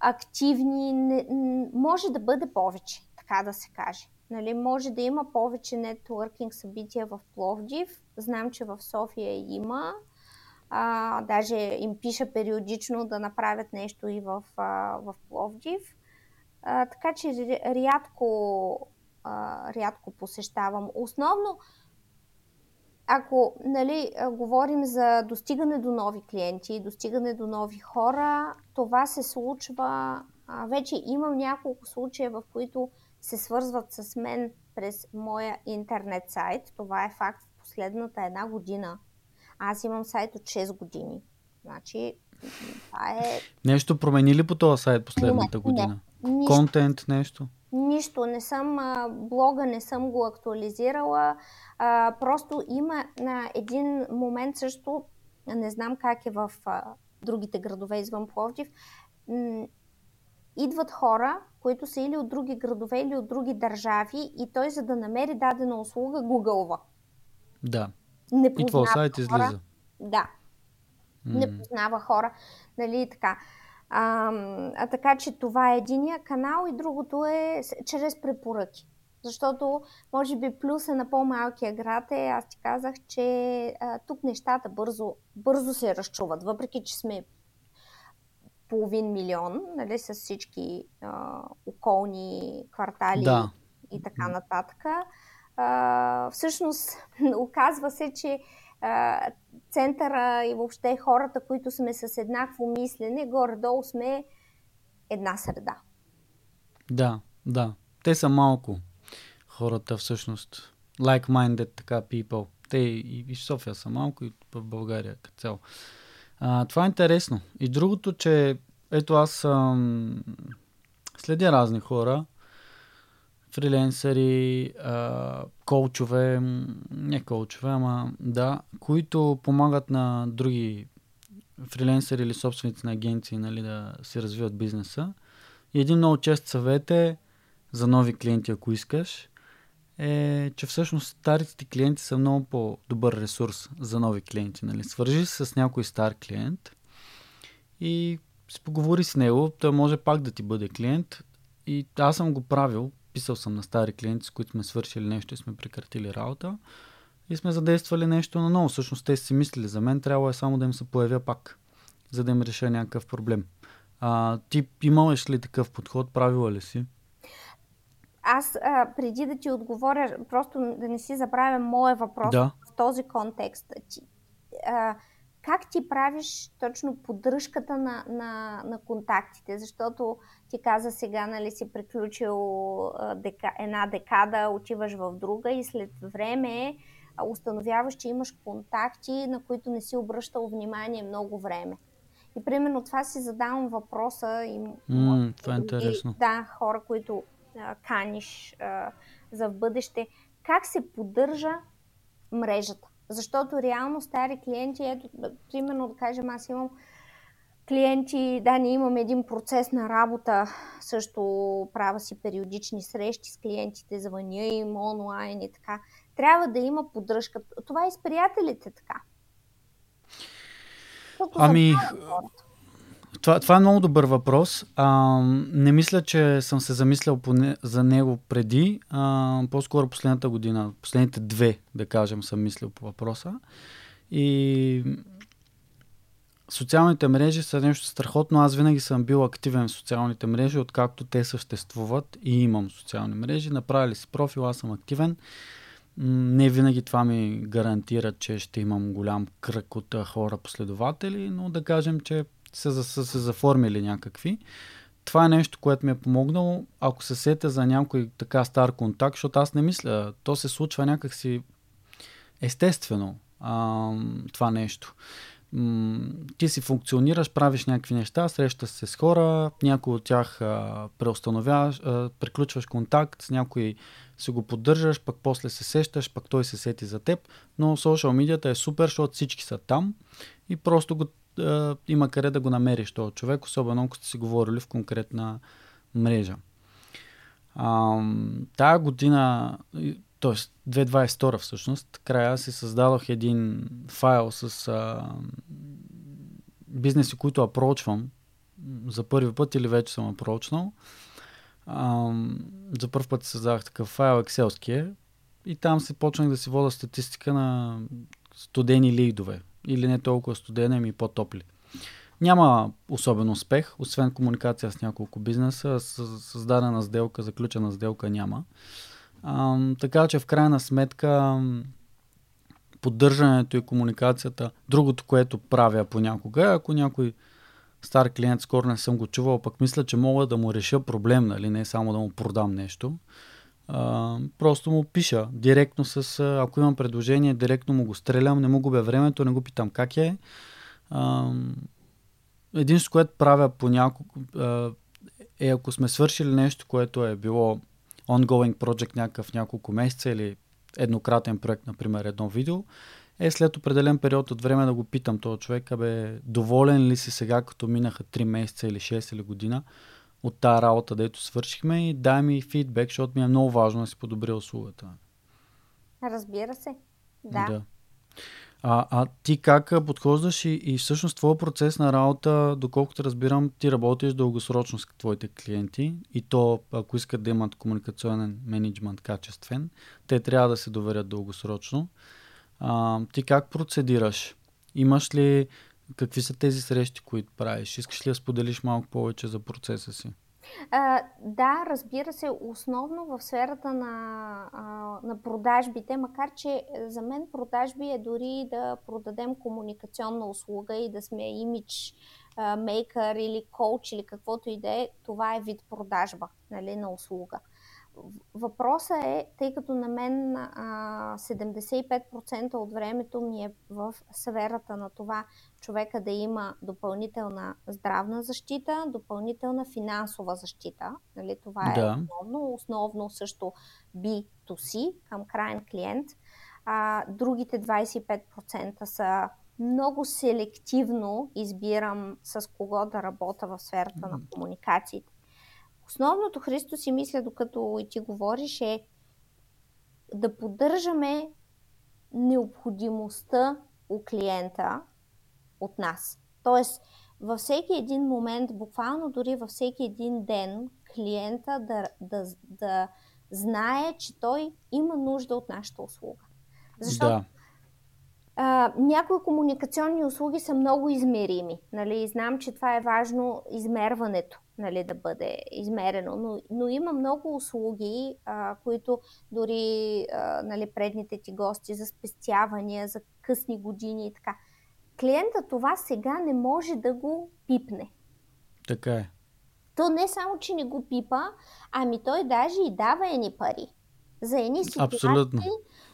активни. Не, може да бъде повече, така да се каже. Нали, може да има повече нетворкинг събития в Пловдив. Знам, че в София има. А, даже им пиша периодично да направят нещо и в, а, в Пловдив. А, така че рядко а, рядко посещавам. Основно, ако нали, говорим за достигане до нови клиенти, достигане до нови хора, това се случва. А, вече имам няколко случая, в които се свързват с мен през моя интернет сайт. Това е факт в последната една година. Аз имам сайт от 6 години. Значи, това е... Нещо промени ли по този сайт последната не, година? Не, Контент, нещо? Нищо, не съм, а, блога не съм го актуализирала. А, просто има на един момент също, не знам как е в а, другите градове извън Пловдив, м- идват хора, които са или от други градове, или от други държави и той за да намери дадена услуга гугълва. Да. Не и твой сайт излиза. Да. Mm. Не познава хора. Нали така. А, а така че това е единия канал и другото е чрез препоръки. Защото, може би, плюса на по-малкия град е, аз ти казах, че а, тук нещата бързо, бързо се разчуват, въпреки че сме половин милион, нали, с всички а, околни квартали да. и така нататък. Всъщност, оказва се, че центъра и въобще хората, които сме с еднакво мислене, горе-долу сме една среда. Да, да. Те са малко хората всъщност. Like-minded така people. Те и, в София са малко и в България като цяло. А, това е интересно. И другото, че ето аз ам, следя разни хора, фриленсъри, а, коучове, не коучове, ама да, които помагат на други фриленсъри или собственици на агенции нали, да си развиват бизнеса. И един много чест съвет е за нови клиенти, ако искаш, е, че всъщност старите ти клиенти са много по-добър ресурс за нови клиенти. Нали? Свържи се с някой стар клиент и си поговори с него, той може пак да ти бъде клиент. И аз съм го правил писал съм на стари клиенти, с които сме свършили нещо и сме прекратили работа и сме задействали нещо на ново. Всъщност те си мислили за мен, трябва е само да им се появя пак, за да им реша някакъв проблем. А, ти имаш ли такъв подход, правила ли си? Аз а, преди да ти отговоря, просто да не си забравя моя въпрос да. в този контекст. Ти, а, как ти правиш точно поддръжката на, на, на контактите? Защото ти каза сега, нали си приключил дека, една декада, отиваш в друга и след време установяваш, че имаш контакти, на които не си обръщал внимание много време. И примерно това си задавам въпроса и mm, това е интересно. Да, хора, които а, каниш а, за в бъдеще. Как се поддържа мрежата? Защото реално стари клиенти, ето, примерно да кажем, аз имам клиенти, да, ние имаме един процес на работа, също правя си периодични срещи с клиентите, звъня им онлайн и така. Трябва да има поддръжка. Това и с приятелите така. ами, това, това е много добър въпрос. А, не мисля, че съм се замислял поне, за него преди. А, по-скоро последната година, последните две, да кажем, съм мислил по въпроса. И социалните мрежи са нещо страхотно. Аз винаги съм бил активен в социалните мрежи, откакто те съществуват и имам социални мрежи. Направили си профил, аз съм активен. Не винаги това ми гарантира, че ще имам голям кръг от хора последователи, но да кажем, че са, са се заформили някакви. Това е нещо, което ми е помогнало. Ако се сета за някой така стар контакт, защото аз не мисля, то се случва някакси естествено а, това нещо ти си функционираш, правиш някакви неща, срещаш се с хора, някой от тях а, преустановяваш, а, приключваш контакт, с някой си го поддържаш, пък после се сещаш, пък той се сети за теб, но социал медията е супер, защото всички са там и просто го, а, има къде да го намериш този човек, особено ако сте си говорили в конкретна мрежа. А, тая година т.е. 2022 всъщност, края си създадох един файл с а, бизнеси, които апрочвам за първи път или вече съм апрочнал. За първ път създадох такъв файл екселски е и там се почнах да си вода статистика на студени лидове. Или не толкова студени, ами по-топли. Няма особен успех, освен комуникация с няколко бизнеса, създадена сделка, заключена сделка няма. А, така че в крайна сметка поддържането и комуникацията, другото, което правя понякога, ако някой стар клиент скоро не съм го чувал, пък мисля, че мога да му реша проблем, нали, не само да му продам нещо. Просто му пиша директно с, ако имам предложение, директно му го стрелям, не му губя времето, не го питам как е. Единството, което правя понякога е ако сме свършили нещо, което е било ongoing project някакъв няколко месеца или еднократен проект, например едно видео, е след определен период от време да го питам този човек, абе, доволен ли си сега, като минаха 3 месеца или 6 или година от тази работа, дето свършихме и дай ми фидбек, защото ми е много важно да си подобря услугата. Разбира се. Да. да. А, а ти как подхождаш и, и всъщност твой процес на работа, доколкото разбирам, ти работиш дългосрочно с твоите клиенти и то, ако искат да имат комуникационен менеджмент качествен, те трябва да се доверят дългосрочно. А, ти как процедираш? Имаш ли, какви са тези срещи, които правиш? Искаш ли да споделиш малко повече за процеса си? А, да, разбира се, основно в сферата на, а, на продажбите, макар че за мен продажби е дори да продадем комуникационна услуга и да сме имидж мейкър или коуч или каквото и да е, това е вид продажба нали, на услуга. Въпросът е, тъй като на мен а, 75% от времето ми е в сферата на това човека да има допълнителна здравна защита, допълнителна финансова защита. Нали, това е да. основно. Основно също B2C към крайен клиент. А, другите 25% са много селективно избирам с кого да работя в сферата на комуникациите. Основното, Христо, си мисля, докато и ти говориш, е да поддържаме необходимостта у клиента от нас. Тоест, във всеки един момент, буквално дори във всеки един ден, клиента да, да, да знае, че той има нужда от нашата услуга. Защото да. а, някои комуникационни услуги са много измерими. Нали? Знам, че това е важно измерването нали, да бъде измерено. Но, но има много услуги, а, които дори а, нали, предните ти гости за спестявания, за късни години и така. Клиента това сега не може да го пипне. Така е. То не само, че не го пипа, ами той даже и дава едни пари. За едни ситуации, Абсолютно.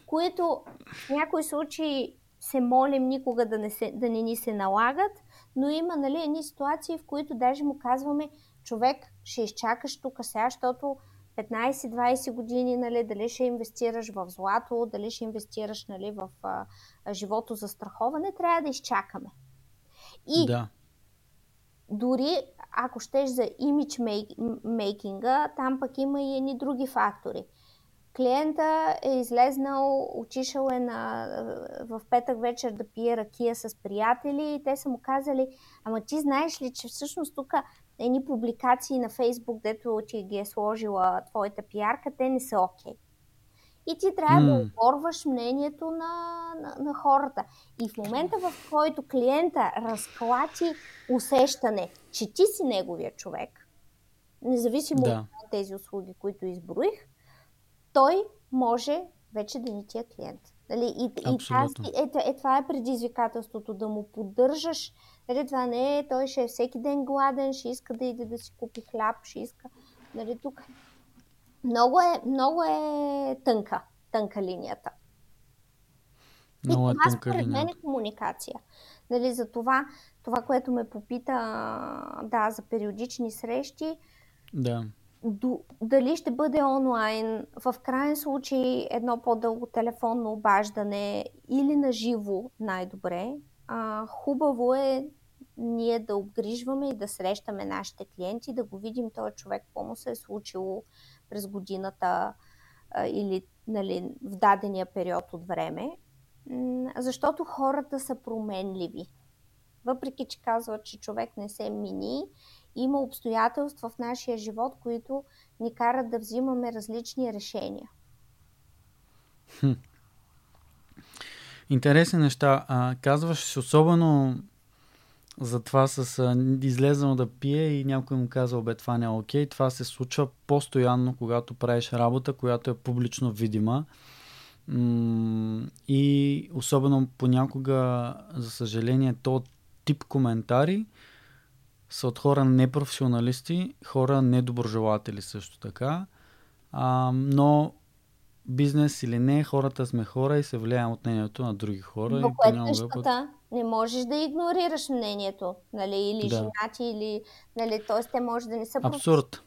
които в някои случаи се молим никога да не, се, да не ни се налагат, но има нали, едни ситуации, в които даже му казваме, човек, ще изчакаш тук сега, защото 15-20 години, нали, дали ще инвестираш в злато, дали ще инвестираш нали, в а, живото за страховане, трябва да изчакаме. И да. дори ако щеш за имидж мейкинга, там пък има и едни други фактори. Клиента е излезнал, отишъл е на, в петък вечер да пие ракия с приятели и те са му казали, ама ти знаеш ли, че всъщност тук едни публикации на Фейсбук, дето ти ги е сложила твоята пиарка, те не са окей. Okay. И ти трябва mm. да оборваш мнението на, на, на хората. И в момента, в който клиента разклати усещане, че ти си неговия човек, независимо да. от тези услуги, които изброих, той може вече да ни ти е клиент. Нали? И, и тази, е, е, това е предизвикателството, да му поддържаш. Нали, това не е, той ще е всеки ден гладен, ще иска да иде да си купи хляб, ще иска. Нали, тук много е, много е тънка, тънка линията. Много и е това тънка според линия. мен е комуникация. Нали, за това, това, което ме попита да, за периодични срещи, да. До, дали ще бъде онлайн, в крайен случай едно по-дълго телефонно обаждане или на живо най-добре. А, хубаво е ние да обгрижваме и да срещаме нашите клиенти, да го видим този човек, какво му се е случило през годината а, или нали, в дадения период от време, защото хората са променливи. Въпреки, че казват, че човек не се мини, има обстоятелства в нашия живот, които ни карат да взимаме различни решения. Хм. Интересни неща. А, казваш особено за това с а, излезнал да пие и някой му казал, бе, това не е окей. Това се случва постоянно, когато правиш работа, която е публично видима. М- и особено понякога, за съжаление, то тип коментари са от хора непрофесионалисти, хора недоброжелатели също така. А, но бизнес или не, хората сме хора и се влияем от мнението на други хора. Но което е щата, не можеш да игнорираш мнението, нали, или да. женати, или, нали, т.е. те може да не са... Абсурд.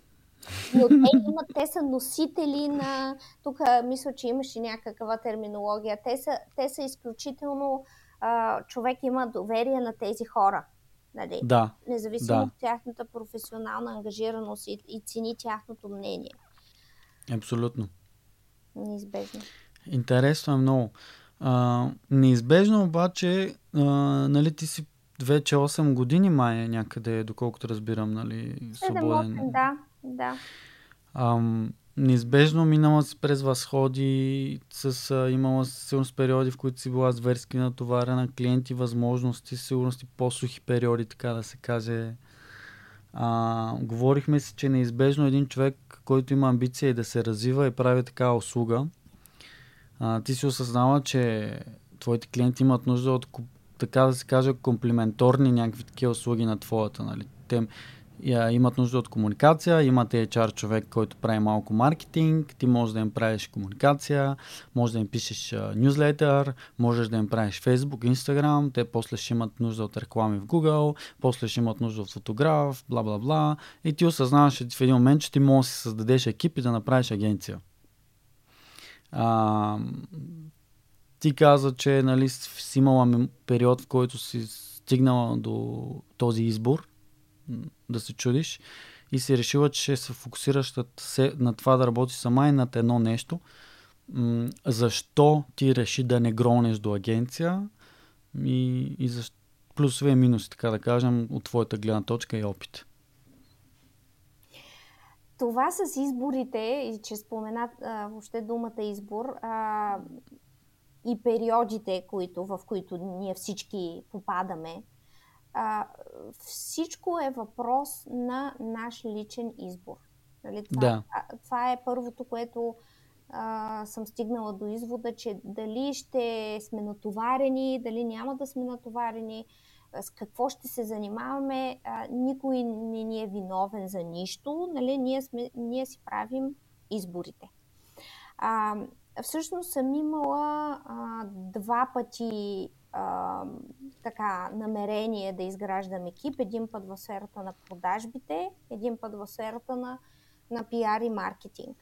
Но те имат, те са носители на... Тук мисля, че имаше някаква терминология. Те са, те са изключително... А, човек има доверие на тези хора. Нали? Да. Независимо да. от тяхната професионална ангажираност и, и цени тяхното мнение. Абсолютно. Неизбежно. Интересно е много. А, неизбежно обаче, а, нали ти си вече 8 години май някъде, доколкото разбирам, нали, свободен. 7-8, да, да. А, неизбежно минала си през възходи, с, а, имала сигурно с периоди, в които си била зверски натоварена, клиенти, възможности, сигурно и по-сухи периоди, така да се каже. А, говорихме си, че неизбежно един човек, който има амбиция и да се развива и прави такава услуга, а, ти си осъзнава, че твоите клиенти имат нужда от, така да се каже, комплименторни някакви такива услуги на твоята. Нали? Те имат нужда от комуникация, имате HR човек, който прави малко маркетинг, ти можеш да им правиш комуникация, можеш да им пишеш нюзлетър, можеш да им правиш Facebook, Instagram, те после ще имат нужда от реклами в Google, после ще имат нужда от фотограф, бла бла бла и ти осъзнаваш в един момент, че ти можеш да си създадеш екип и да направиш агенция. А, ти каза, че нали, си имала период, в който си стигнала до този избор, да се чудиш и си решила, че се фокусираш на това да работиш сама и над едно нещо. Защо ти реши да не гронеш до агенция и, и за плюсове и минуси, така да кажем, от твоята гледна точка и опит? Това с изборите, и че спомена а, въобще думата избор, а, и периодите, които, в които ние всички попадаме, а, всичко е въпрос на наш личен избор. Нали? Това, да. това е първото, което а, съм стигнала до извода, че дали ще сме натоварени, дали няма да сме натоварени, с какво ще се занимаваме, а, никой не ни е виновен за нищо, нали? ние, сме, ние си правим изборите. А, всъщност съм имала а, два пъти така намерение да изграждам екип, един път в сферата на продажбите, един път в сферата на, на пиар и маркетинг.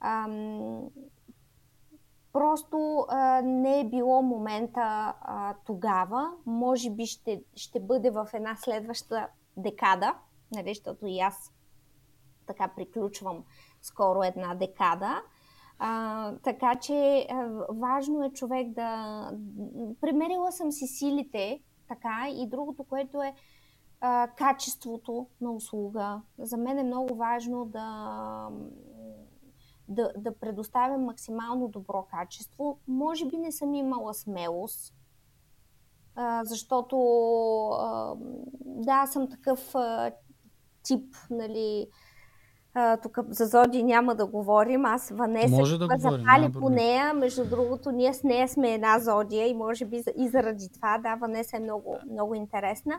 А, просто а, не е било момента а, тогава. Може би ще, ще бъде в една следваща декада, нали, защото и аз така приключвам скоро една декада. А, така че а, важно е човек да. Примерила съм си силите, така, и другото, което е а, качеството на услуга. За мен е много важно да, да, да предоставям максимално добро качество. Може би не съм имала смелост, а, защото а, да, съм такъв а, тип, нали, тук за Зоди няма да говорим. Аз Ванеса може да запали по нея. Между другото, ние с нея сме една Зодия и може би и заради това, да, Ванеса е много, много интересна.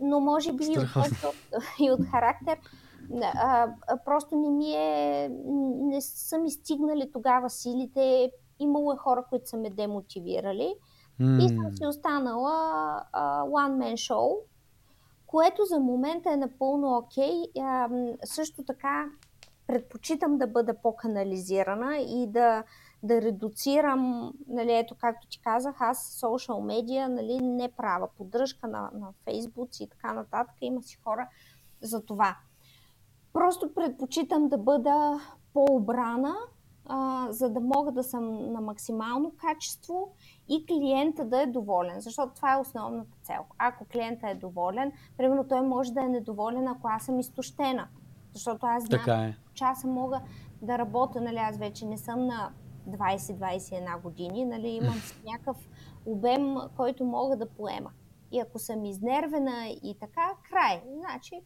Но може би и от, и от характер а, просто не ми е, не са ми стигнали тогава силите. Имало е хора, които са ме демотивирали. Mm. И съм си останала а, one man show, което за момента е напълно окей. Okay. също така предпочитам да бъда по-канализирана и да, да редуцирам, нали, ето както ти казах, аз социал медиа нали, не правя поддръжка на, на Фейсбук и така нататък. Има си хора за това. Просто предпочитам да бъда по-обрана, а, за да мога да съм на максимално качество и клиента да е доволен, защото това е основната цел. Ако клиента е доволен, примерно той може да е недоволен, ако аз съм изтощена. Защото аз знам, така е. че аз мога да работя, нали, аз вече не съм на 20-21 години, нали, имам някакъв обем, който мога да поема. И ако съм изнервена и така, край. Значи,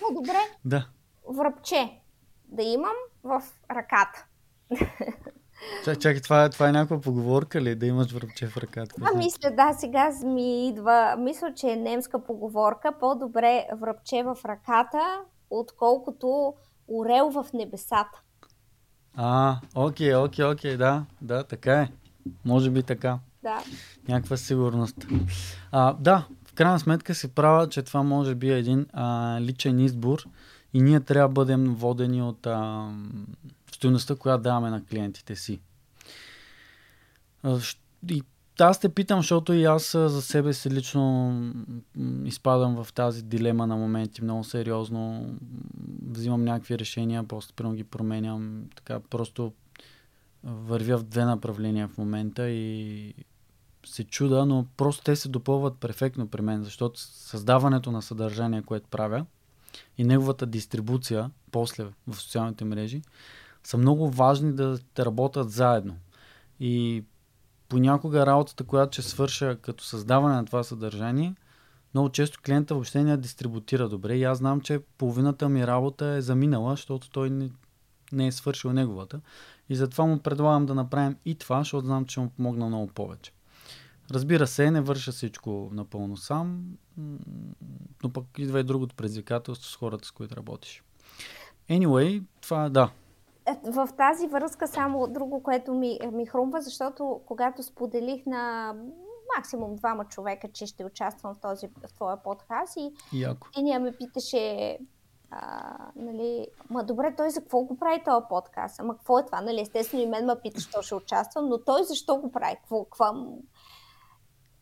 по-добре да. връбче да имам в ръката. Чакай, чакай, това, това е някаква поговорка ли? Да имаш връбче в ръката? А, мисля, да, сега ми идва. Мисля, че е немска поговорка. По-добре връбче в ръката, отколкото орел в небесата. А, окей, окей, окей, да, да, така е. Може би така. Да. Някаква сигурност. А, да, в крайна сметка се правя, че това може би е един а, личен избор и ние трябва да бъдем водени от а, стоеността, която даваме на клиентите си. И аз те питам, защото и аз за себе си лично изпадам в тази дилема на моменти много сериозно. Взимам някакви решения, просто прямо ги променям. Така просто вървя в две направления в момента и се чуда, но просто те се допълват перфектно при мен, защото създаването на съдържание, което правя и неговата дистрибуция после в социалните мрежи са много важни да, да работят заедно. И понякога работата, която ще свърша като създаване на това съдържание, много често клиента въобще не я дистрибутира добре и аз знам, че половината ми работа е заминала, защото той не, не е свършил неговата. И затова му предлагам да направим и това, защото знам, че му помогна много повече. Разбира се, не върша всичко напълно сам, но пък идва и другото предизвикателство с хората, с които работиш. Anyway, това да, е, в тази връзка само друго, което ми, ми хрумва, защото когато споделих на максимум двама човека, че ще участвам в, този, в твоя подкаст и Яко. ме питаше а, нали, ма добре, той за какво го прави този подкаст? Ама какво е това? Нали, естествено и мен ме пита, що ще участвам, но той защо го прави? Какво, какво?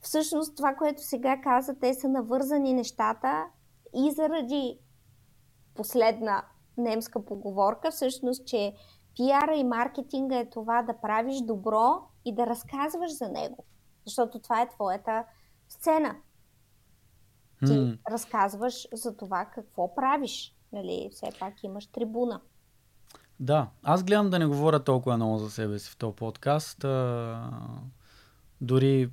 Всъщност това, което сега каза, те са навързани нещата и заради последна немска поговорка, всъщност, че пиара и маркетинга е това да правиш добро и да разказваш за него. Защото това е твоята сцена. Ти mm. разказваш за това какво правиш. Нали? Все пак имаш трибуна. Да, аз гледам да не говоря толкова много за себе си в този подкаст. А, дори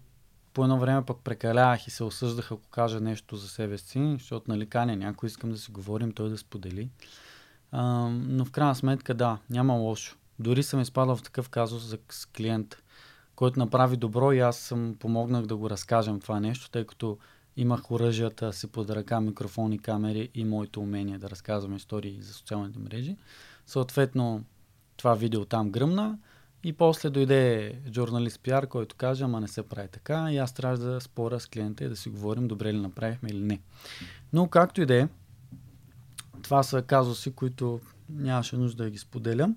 по едно време пък прекалявах и се осъждах, ако кажа нещо за себе си, защото нали каня някой, искам да си говорим, той да сподели. А, но в крайна сметка да, няма лошо. Дори съм изпадал в такъв казус за, с клиент, който направи добро и аз съм помогнах да го разкажем това нещо, тъй като имах оръжията си под ръка, микрофони, камери и моето умение да разказвам истории за социалните мрежи. Съответно, това видео там гръмна И после дойде журналист пиар, който каже, ама не се прави така и аз трябва да споря с клиента и да си говорим добре ли направихме или не. Но както и да е, това са казуси, които нямаше нужда да ги споделям.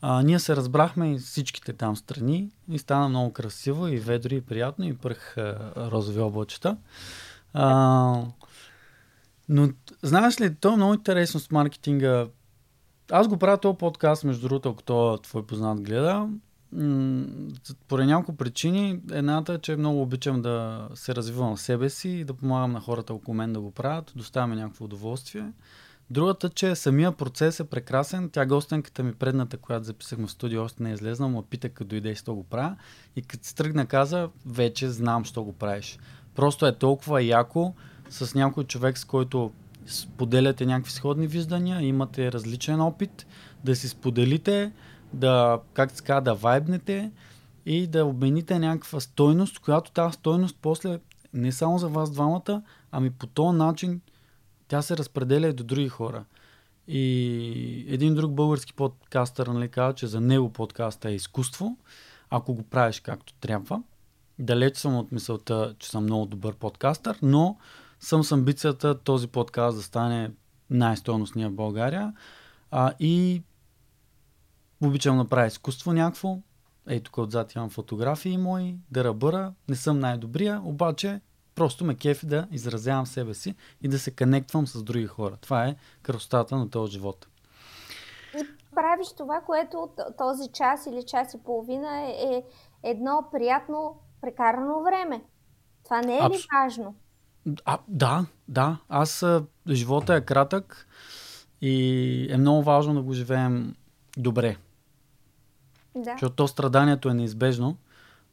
А, ние се разбрахме и всичките там страни и стана много красиво и ведро и приятно и пръх а, розови облачета. А, но знаеш ли, то е много интересно с маркетинга. Аз го правя този подкаст, между другото, ако то твой познат гледа. Поради няколко причини. Едната е, че много обичам да се развивам в себе си и да помагам на хората около мен да го правят. Доставяме някакво удоволствие. Другата, че самия процес е прекрасен. Тя гостенката ми предната, която записахме в студио, още не е излезна, му пита като дойде и що го правя. И като се тръгна каза, вече знам, що го правиш. Просто е толкова яко с някой човек, с който споделяте някакви сходни виждания, имате различен опит, да си споделите, да, как казва, да вайбнете и да обмените някаква стойност, която тази стойност после не само за вас двамата, ами по този начин тя се разпределя и до други хора. И един друг български подкастър нали, каза, че за него подкаста е изкуство, ако го правиш както трябва. Далеч съм от мисълта, че съм много добър подкастър, но съм с амбицията този подкаст да стане най-стойностния в България. А, и обичам да правя изкуство някакво. Ей, тук отзад имам фотографии мои, да ръбъра. Не съм най-добрия, обаче просто ме кефи да изразявам себе си и да се конектвам с други хора. Това е красотата на този живот. И правиш това, което този час или час и половина е, е едно приятно прекарано време. Това не е Абс... ли важно? А, да, да. Аз живота е кратък и е много важно да го живеем добре. Да. Защото то страданието е неизбежно,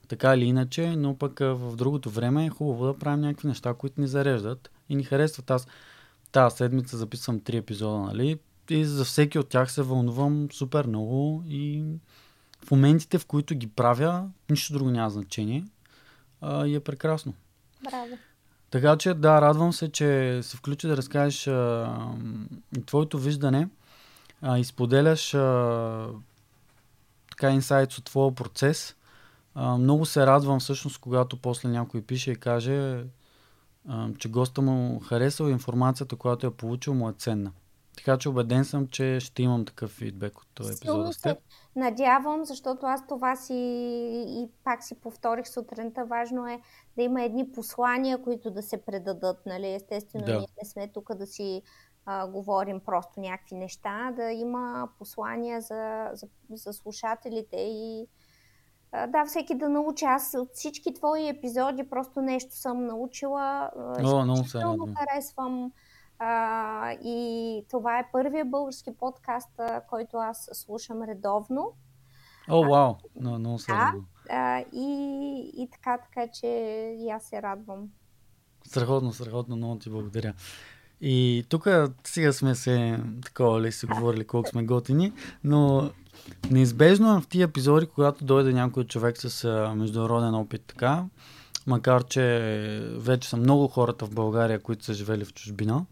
така или иначе, но пък в другото време е хубаво да правим някакви неща, които ни зареждат и ни харесват. Аз тази седмица записвам три епизода, нали? И за всеки от тях се вълнувам супер много и в моментите, в които ги правя, нищо друго няма значение. А, и е прекрасно. Браво. Така че да, радвам се, че се включи да разкажеш а, твоето виждане а, и споделяш а, така инсайт от твоя процес. А, много се радвам всъщност, когато после някой пише и каже, а, че госта му харесал информацията, която е получил, му е ценна. Така че убеден съм, че ще имам такъв фидбек от този епизод с теб. Надявам, защото аз това си и пак си повторих сутринта. Важно е да има едни послания, които да се предадат. Нали? Естествено, да. ние не сме тук да си а, говорим просто някакви неща, да има послания за, за, за слушателите и а, да, всеки да научи. Аз от всички твои епизоди просто нещо съм научила. О, много се харесвам. А, и това е първия български подкаст, който аз слушам редовно. О, вау! Много, много се да, а, и, и така, така че и аз се радвам. Страхотно, страхотно, много ти благодаря. И тук сега сме се такова ли си говорили колко сме готини, но неизбежно в тия епизоди, когато дойде някой човек с международен опит така, макар че вече са много хората в България, които са живели в чужбина,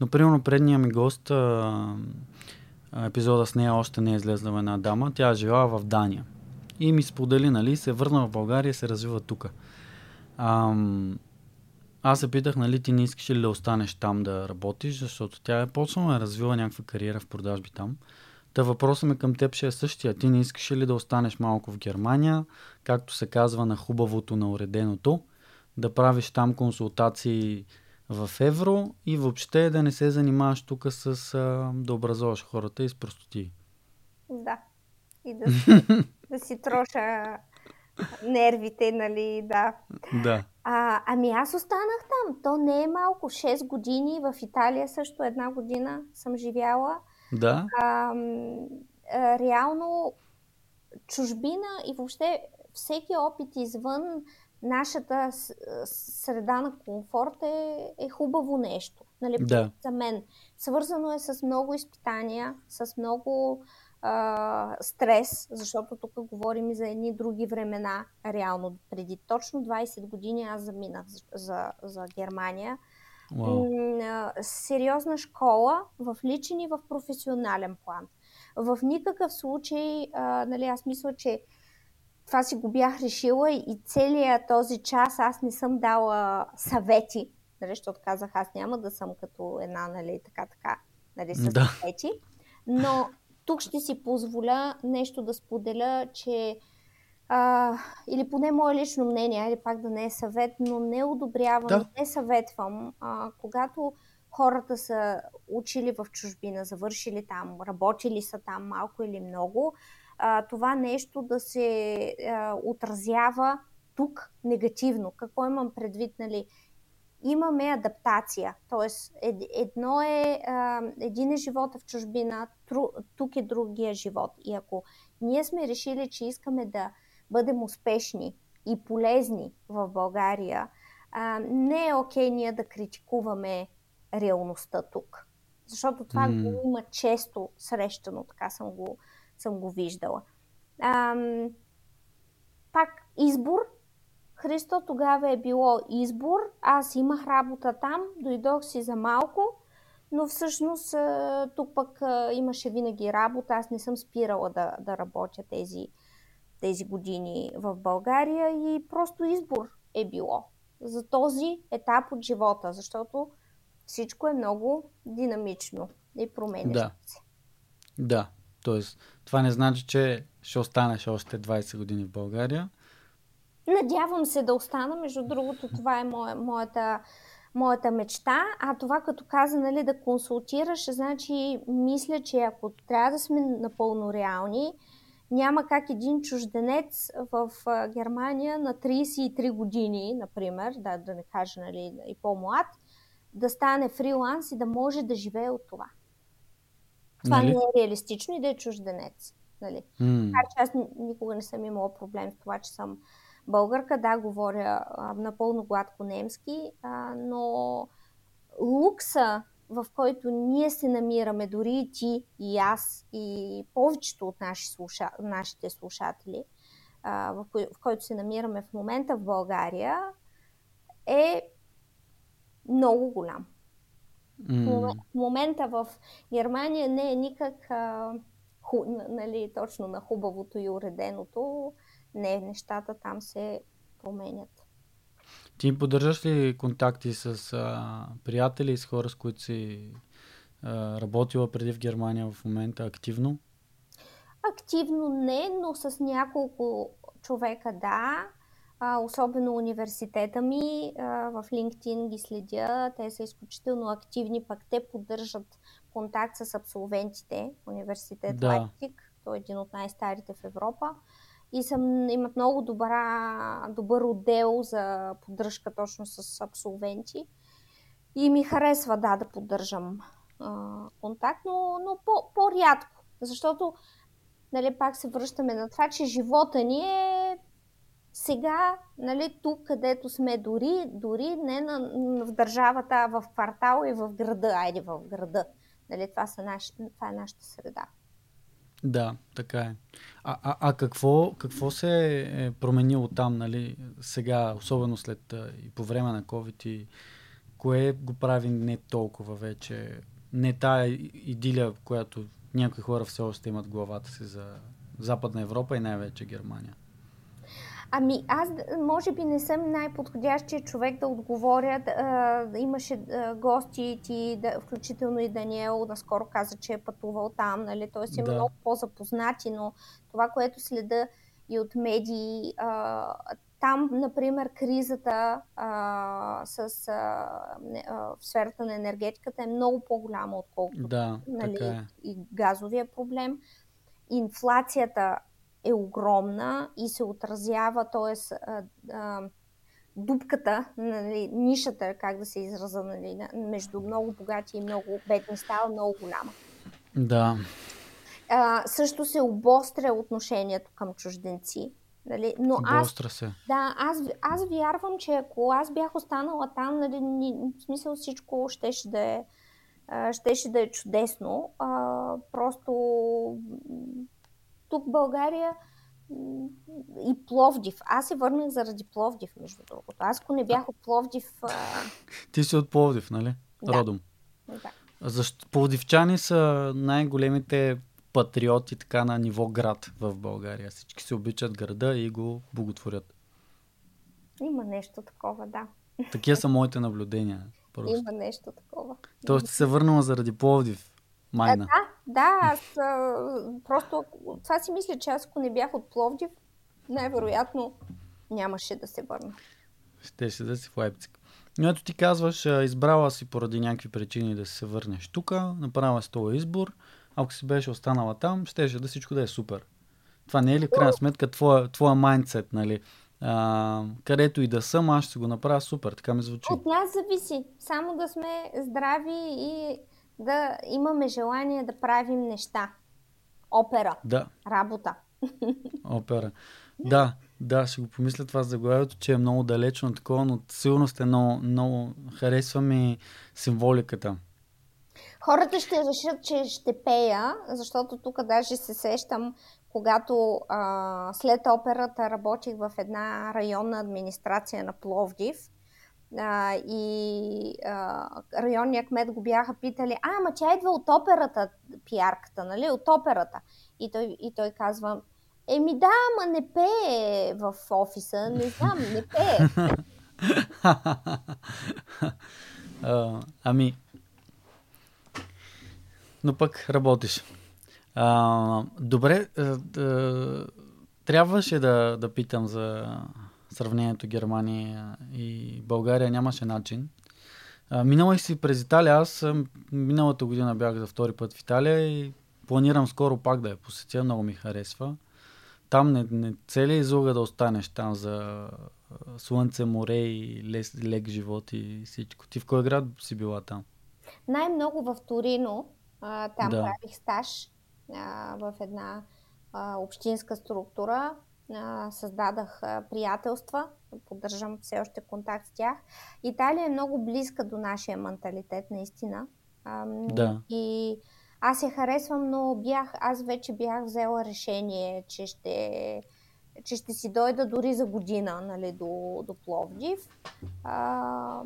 но, примерно, предния ми гост, а, епизода с нея още не е излезла една дама, тя е живяла в Дания. И ми сподели, нали, се върна в България и се развива тук. аз се питах, нали, ти не искаш ли да останеш там да работиш, защото тя е почнала да развила някаква кариера в продажби там. Та въпросът ми към теб ще е същия. Ти не искаш ли да останеш малко в Германия, както се казва на хубавото, на уреденото, да правиш там консултации в евро и въобще да не се занимаваш тук с а, да образуваш хората и с простоти. Да. И да си, да си троша нервите, нали, да. Да. А, ами аз останах там. То не е малко. 6 години в Италия също една година съм живяла. Да. А, а, реално чужбина и въобще всеки опит извън нашата среда на комфорт е, е хубаво нещо. Нали, да. За мен. Свързано е с много изпитания, с много а, стрес, защото тук говорим и за едни други времена. Реално, преди точно 20 години аз заминах за, за, за Германия. Wow. Сериозна школа в личен и в професионален план. В никакъв случай, а, нали, аз мисля, че това си го бях решила и целият този час аз не съм дала съвети, нали, защото казах, аз няма да съм като една, нали, така, така, нали, с да. съвети. Но тук ще си позволя нещо да споделя, че а, или поне мое лично мнение, айде пак да не е съвет, но не одобрявам, да. не съветвам, а, когато хората са учили в чужбина, завършили там, работили са там малко или много, а, това нещо да се а, отразява тук негативно. Какво имам предвид, нали? Имаме адаптация, т.е. едно е, а, един е живота в чужбина, тру, тук е другия живот. И ако ние сме решили, че искаме да бъдем успешни и полезни в България, а, не е окей ние да критикуваме реалността тук. Защото това mm. го има често срещано, така съм го, съм го виждала. Ам, пак избор. Христо тогава е било избор. Аз имах работа там, дойдох си за малко, но всъщност тук пък имаше винаги работа. Аз не съм спирала да, да работя тези, тези години в България и просто избор е било за този етап от живота, защото всичко е много динамично и променящо да. се. Да, т.е. това не значи, че ще останеш още 20 години в България. Надявам се да остана. Между другото, това е моя, моята, моята мечта. А това, като каза, нали, да консултираш, значи, мисля, че ако трябва да сме напълно реални, няма как един чужденец в Германия на 33 години, например, да, да не кажа нали, и по-млад, да стане фриланс и да може да живее от това. Това нали? не е реалистично и да е чужденец. Нали? Mm. Така че аз никога не съм имала проблем с това, че съм българка. Да, говоря а, напълно гладко немски, а, но лукса, в който ние се намираме, дори и ти, и аз, и повечето от наши слуша... нашите слушатели, а, в, кой... в който се намираме в момента в България, е много голям. Mm. В момента в Германия не е никак а, ху, нали, точно на хубавото и уреденото. Не, нещата там се променят. Ти поддържаш ли контакти с а, приятели и с хора, с които си а, работила преди в Германия в момента активно? Активно не, но с няколко човека да а, особено университета ми, а, в LinkedIn ги следя, те са изключително активни, пък те поддържат контакт с абсолвентите, университет да. Лайпциг, той е един от най-старите в Европа. И съм, имат много добра, добър отдел за поддръжка точно с абсолвенти. И ми харесва да, да поддържам а, контакт, но, но по, по-рядко, защото нали, пак се връщаме на това, че живота ни е сега, нали, тук, където сме дори, дори не на, в държавата, а в квартал и в града, айде в града. Нали, това, са наш, това е нашата среда. Да, така е. А, а, а какво, какво се е променило там, нали, сега, особено след и по време на COVID и кое го прави не толкова вече, не тая идилия, която някои хора все още имат главата си за Западна Европа и най-вече Германия? Ами аз може би не съм най-подходящия човек да отговоря. Да, имаше гости ти, да, включително и Даниел, наскоро каза, че е пътувал там, нали? т.е. има да. много по-запознати, но това, което следа и от медии, а, там, например, кризата а, с, а, а, в сферата на енергетиката е много по-голяма, отколкото да, нали, е. и газовия проблем. Инфлацията е огромна и се отразява, т.е. дупката, нали, нишата, как да се израза, нали, между много богати и много бедни става много голяма. Да. А, също се обостря отношението към чужденци. Нали? Но Обостря аз, се. Да, аз, аз вярвам, че ако аз бях останала там, нали, в смисъл всичко щеше да е, щеше да е чудесно. А, просто тук в България и Пловдив. Аз се върнах заради Пловдив, между другото. Аз ако не бях от Пловдив... А... Ти си от Пловдив, нали? Да. Родом. Да. Защо пловдивчани са най-големите патриоти така на ниво град в България. Всички се обичат града и го боготворят. Има нещо такова, да. Такива са моите наблюдения. Просто. Има нещо такова. Тоест се върнала заради Пловдив, майна. А, да, да, аз а, просто това си мисля, че аз ако не бях от Пловдив, най-вероятно нямаше да се върна. Щеше да си в Лайпциг. Но ето ти казваш, избрала си поради някакви причини да се върнеш тук, направила си този избор. Ако си беше останала там, щеше да всичко да е супер. Това не е ли в крайна сметка твоя, твоя майндсет, нали? А, където и да съм, аз ще го направя супер. Така ми звучи. От нас зависи. Само да сме здрави и да имаме желание да правим неща. Опера. Да. Работа. Опера. Да, да, ще го помисля това заглавието, че е много далечно такова, но сигурно сте много, много харесва ми символиката. Хората ще решат, че ще пея, защото тук даже се сещам, когато а, след операта работих в една районна администрация на Пловдив а, и а, районния кмет го бяха питали, а, ама тя идва от операта, пиарката, нали, от операта. И той, и той казва, еми да, ама не пее в офиса, не знам, не пее. а, ами, но пък работиш. А, добре, а, а, трябваше да, да питам за сравнението Германия и България. Нямаше начин. А, миналах си през Италия. Аз миналата година бях за втори път в Италия и планирам скоро пак да я посетя. Много ми харесва. Там не, не цели излога да останеш там за слънце, море и лес, лек живот и всичко. Ти в кой град си била там? Най-много в Торино. А, там да. правих стаж а, в една а, общинска структура. Създадах приятелства, поддържам все още контакт с тях. Италия е много близка до нашия менталитет, наистина. Да. И аз я харесвам, но бях, аз вече бях взела решение, че ще, че ще си дойда дори за година нали, до, до Пловдив. А,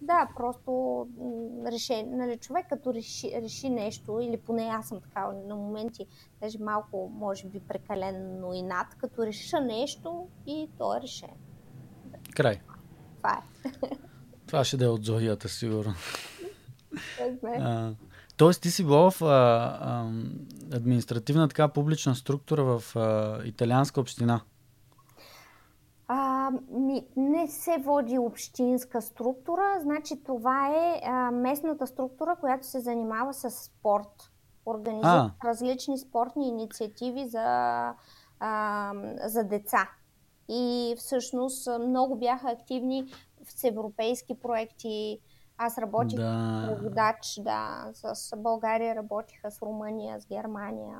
да, просто реше, нали, човек като реши, реши нещо, или поне аз съм така на моменти, даже малко, може би, прекалено и над, като реша нещо и то е решено. Край. Това е. Това ще да е от зодията, сигурно. тоест ти си била в а, а, административна така публична структура в а, италианска община. А, ми, не се води общинска структура, значи това е а, местната структура, която се занимава с спорт. Организира а. различни спортни инициативи за, а, за деца. И всъщност много бяха активни с европейски проекти. Аз работих да. преводач, да, с България работиха с Румъния, с Германия.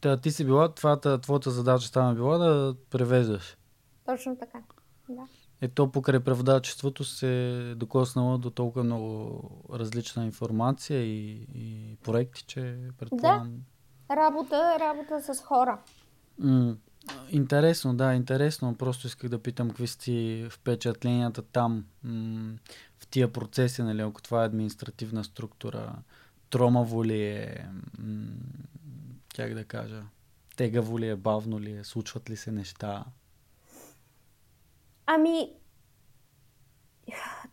Т- ти си била, твоята, твоята задача е била да превеждаш. Точно така. Да. Ето покрай преводачеството се докоснала до толкова много различна информация и, и проекти, че предполагам... Да, работа, работа с хора. М- интересно, да, интересно. Просто исках да питам какви си впечатленията там м- в тия процеси, нали, ако това е административна структура, тромаво ли е, м- как да кажа, тегаво ли е, бавно ли е, случват ли се неща? Ами,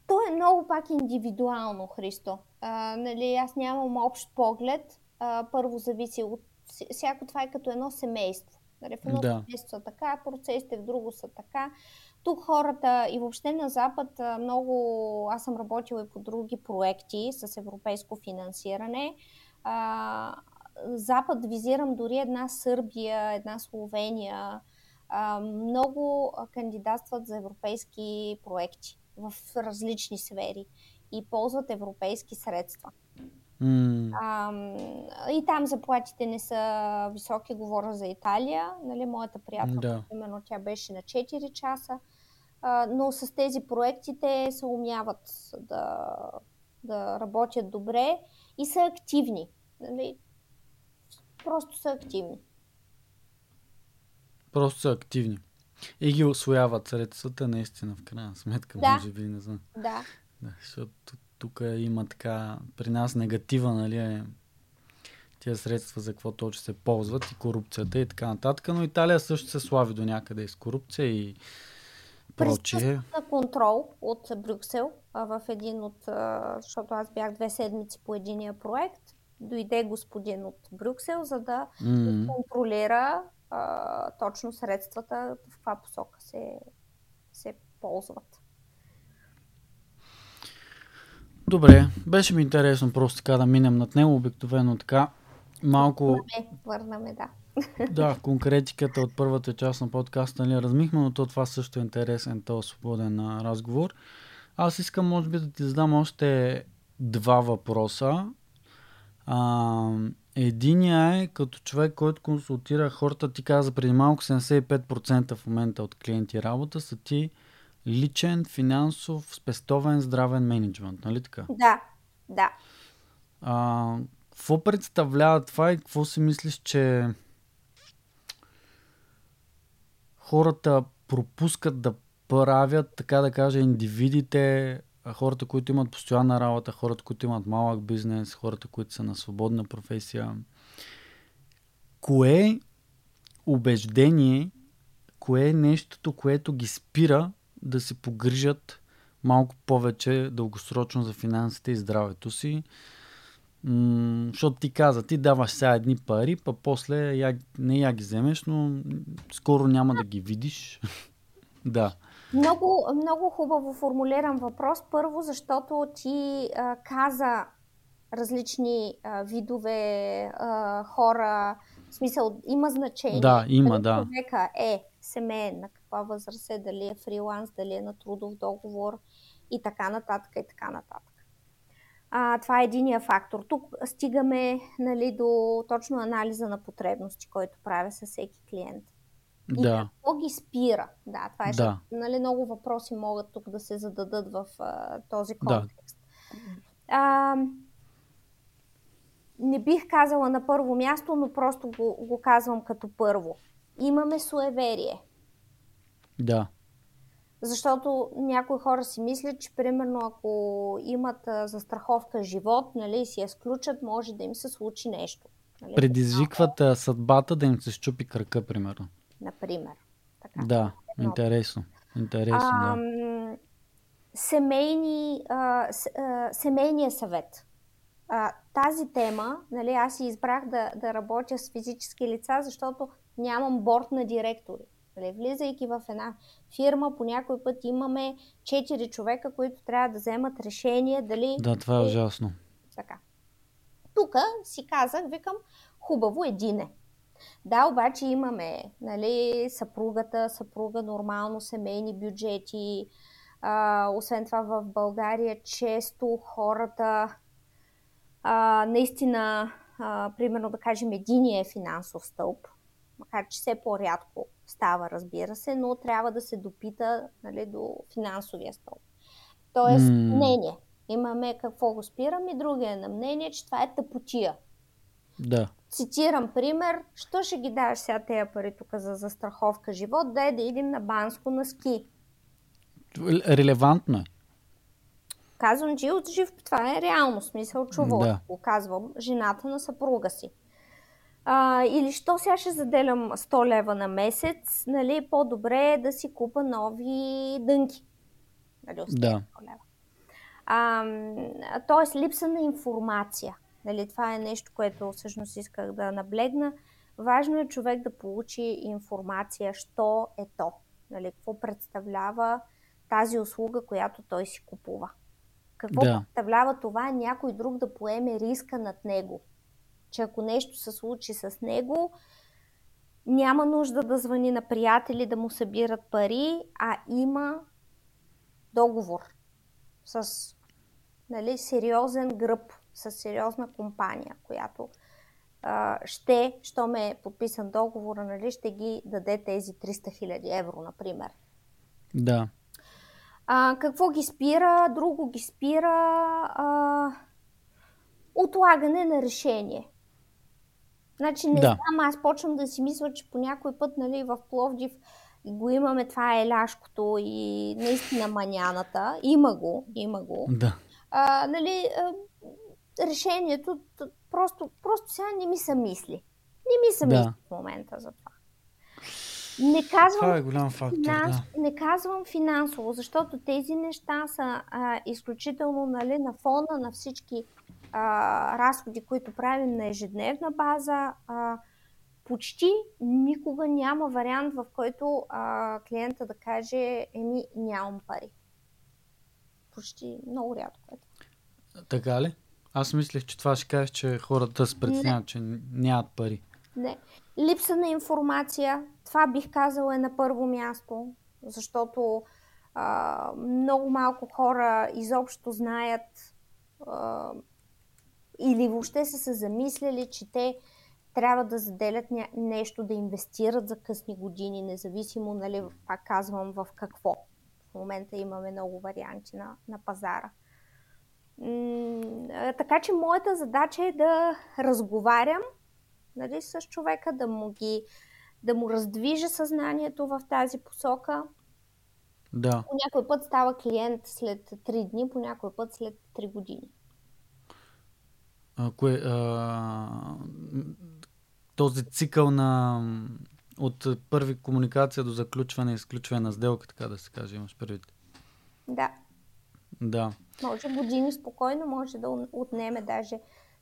то е много пак индивидуално, Христо. А, нали, аз нямам общ поглед. А, първо зависи от... Всяко това е като едно семейство. Нали, в едно да. семейство са така, процесите в друго са така. Тук хората и въобще на Запад много... Аз съм работила и по други проекти с европейско финансиране. А, Запад визирам дори една Сърбия, една Словения, много кандидатстват за европейски проекти в различни сфери и ползват европейски средства. Mm. А, и там заплатите не са високи, говоря за Италия. Нали, моята приятелка, да. именно тя беше на 4 часа. А, но с тези проекти те се умяват да, да работят добре и са активни. Нали, просто са активни. Просто са активни. И ги освояват средствата, наистина, в крайна сметка, да. може би, не знам. Да. да защото тук има така, при нас негатива, нали, е тези средства за какво точно се ползват и корупцията и така нататък. Но Италия също се слави до някъде с корупция и прочие. на контрол от Брюксел в един от, защото аз бях две седмици по единия проект, дойде господин от Брюксел, за да mm. контролира а, точно средствата в каква посока се, се ползват. Добре, беше ми интересно просто така да минем над него, обикновено така. Малко... Върнаме, върнаме, да. Да, конкретиката от първата част на подкаста нали, размихме, но то това също е интересен, този свободен разговор. Аз искам, може би, да ти задам още два въпроса. А, единия е като човек, който консултира хората, ти каза преди малко 75% в момента от клиенти работа са ти личен, финансов, спестовен, здравен менеджмент, нали така? Да, да. А, какво представлява това и какво си мислиш, че хората пропускат да правят, така да кажа, индивидите, хората, които имат постоянна работа, хората, които имат малък бизнес, хората, които са на свободна професия. Кое убеждение, кое е нещото, което ги спира да се погрижат малко повече дългосрочно за финансите и здравето си? М- защото ти каза, ти даваш сега едни пари, па после я, не я ги вземеш, но скоро няма да ги видиш. да. Много, много хубаво формулиран въпрос. Първо, защото ти а, каза различни а, видове а, хора, в смисъл има значение. Да, има, да. Човека е семейен, на каква възраст е, дали е фриланс, дали е на трудов договор и така нататък и така нататък. А, това е единия фактор. Тук стигаме нали, до точно анализа на потребности, който правя със всеки клиент. И да. какво ги спира? Да, това е, да. нали, много въпроси могат тук да се зададат в а, този контекст. Да. А, не бих казала на първо място, но просто го, го казвам като първо. Имаме суеверие. Да. Защото някои хора си мислят, че примерно ако имат а, застраховка живот, нали, си я сключат, може да им се случи нещо. Нали? Предизвикват а, съдбата да им се щупи кръка, примерно. Например. Така, да, много. интересно. Интересно, а, да. Семейни, а, с, а, семейния съвет. А, тази тема, нали, аз си избрах да, да работя с физически лица, защото нямам борт на директори. Нали, влизайки в една фирма, по някой път имаме 4 човека, които трябва да вземат решение дали... Да, това е ужасно. Така. Тук си казах, викам, хубаво един е. Да, обаче имаме нали, съпругата, съпруга, нормално семейни бюджети. А, освен това в България често хората а, наистина, а, примерно да кажем, единия е финансов стълб, макар че все по-рядко става, разбира се, но трябва да се допита нали, до финансовия стълб. Тоест, mm. мнение. Имаме какво го спирам и другия на мнение, че това е тъпотия. Да. Цитирам пример, що ще ги даваш сега тези пари тук за застраховка живот, дай да идем на Банско на ски. Релевантно е. Казвам, че от жив, това е реално смисъл, чувал да. го казвам, жената на съпруга си. А, или що сега ще заделям 100 лева на месец, нали, по-добре е да си купа нови дънки. Нали, да. Лева. А, тоест липса на информация. Нали, това е нещо, което всъщност исках да наблегна. Важно е човек да получи информация, що е то. Нали, какво представлява тази услуга, която той си купува. Какво да. представлява това някой друг да поеме риска над него. Че ако нещо се случи с него, няма нужда да звъни на приятели да му събират пари, а има договор с нали, сериозен гръб, с сериозна компания, която а, ще, що ме е подписан договора, нали, ще ги даде тези 300 хиляди евро, например. Да. А, какво ги спира? Друго ги спира а, отлагане на решение. Значи не да. знам, аз почвам да си мисля, че по някой път нали, в Пловдив го имаме, това е ляшкото и наистина маняната. Има го, има го. Да. А, нали, решението просто, просто сега не ми са мисли. Не ми са да. мисли в момента за това. Не казвам, това е голям фактор, финанс, да. не казвам финансово, защото тези неща са а, изключително нали, на фона на всички а, разходи, които правим на ежедневна база. А, почти никога няма вариант, в който а, клиента да каже, еми нямам пари. Почти много рядко е. Така ли? Аз мислех, че това ще кажеш, че хората се преценяват, че нямат пари. Не. Липса на информация, това бих казала е на първо място, защото а, много малко хора изобщо знаят а, или въобще са се замисляли, че те трябва да заделят нещо, да инвестират за късни години, независимо, нали, пак казвам, в какво. В момента имаме много варианти на, на пазара. М- така че моята задача е да разговарям нали, с човека, да му ги да му раздвижа съзнанието в тази посока. Да. По някой път става клиент след 3 дни, по някой път след 3 години. А, кое, а, този цикъл на от първи комуникация до заключване и изключване на сделка, така да се каже, имаш предвид. Да. Да. Може години спокойно, може да отнеме даже.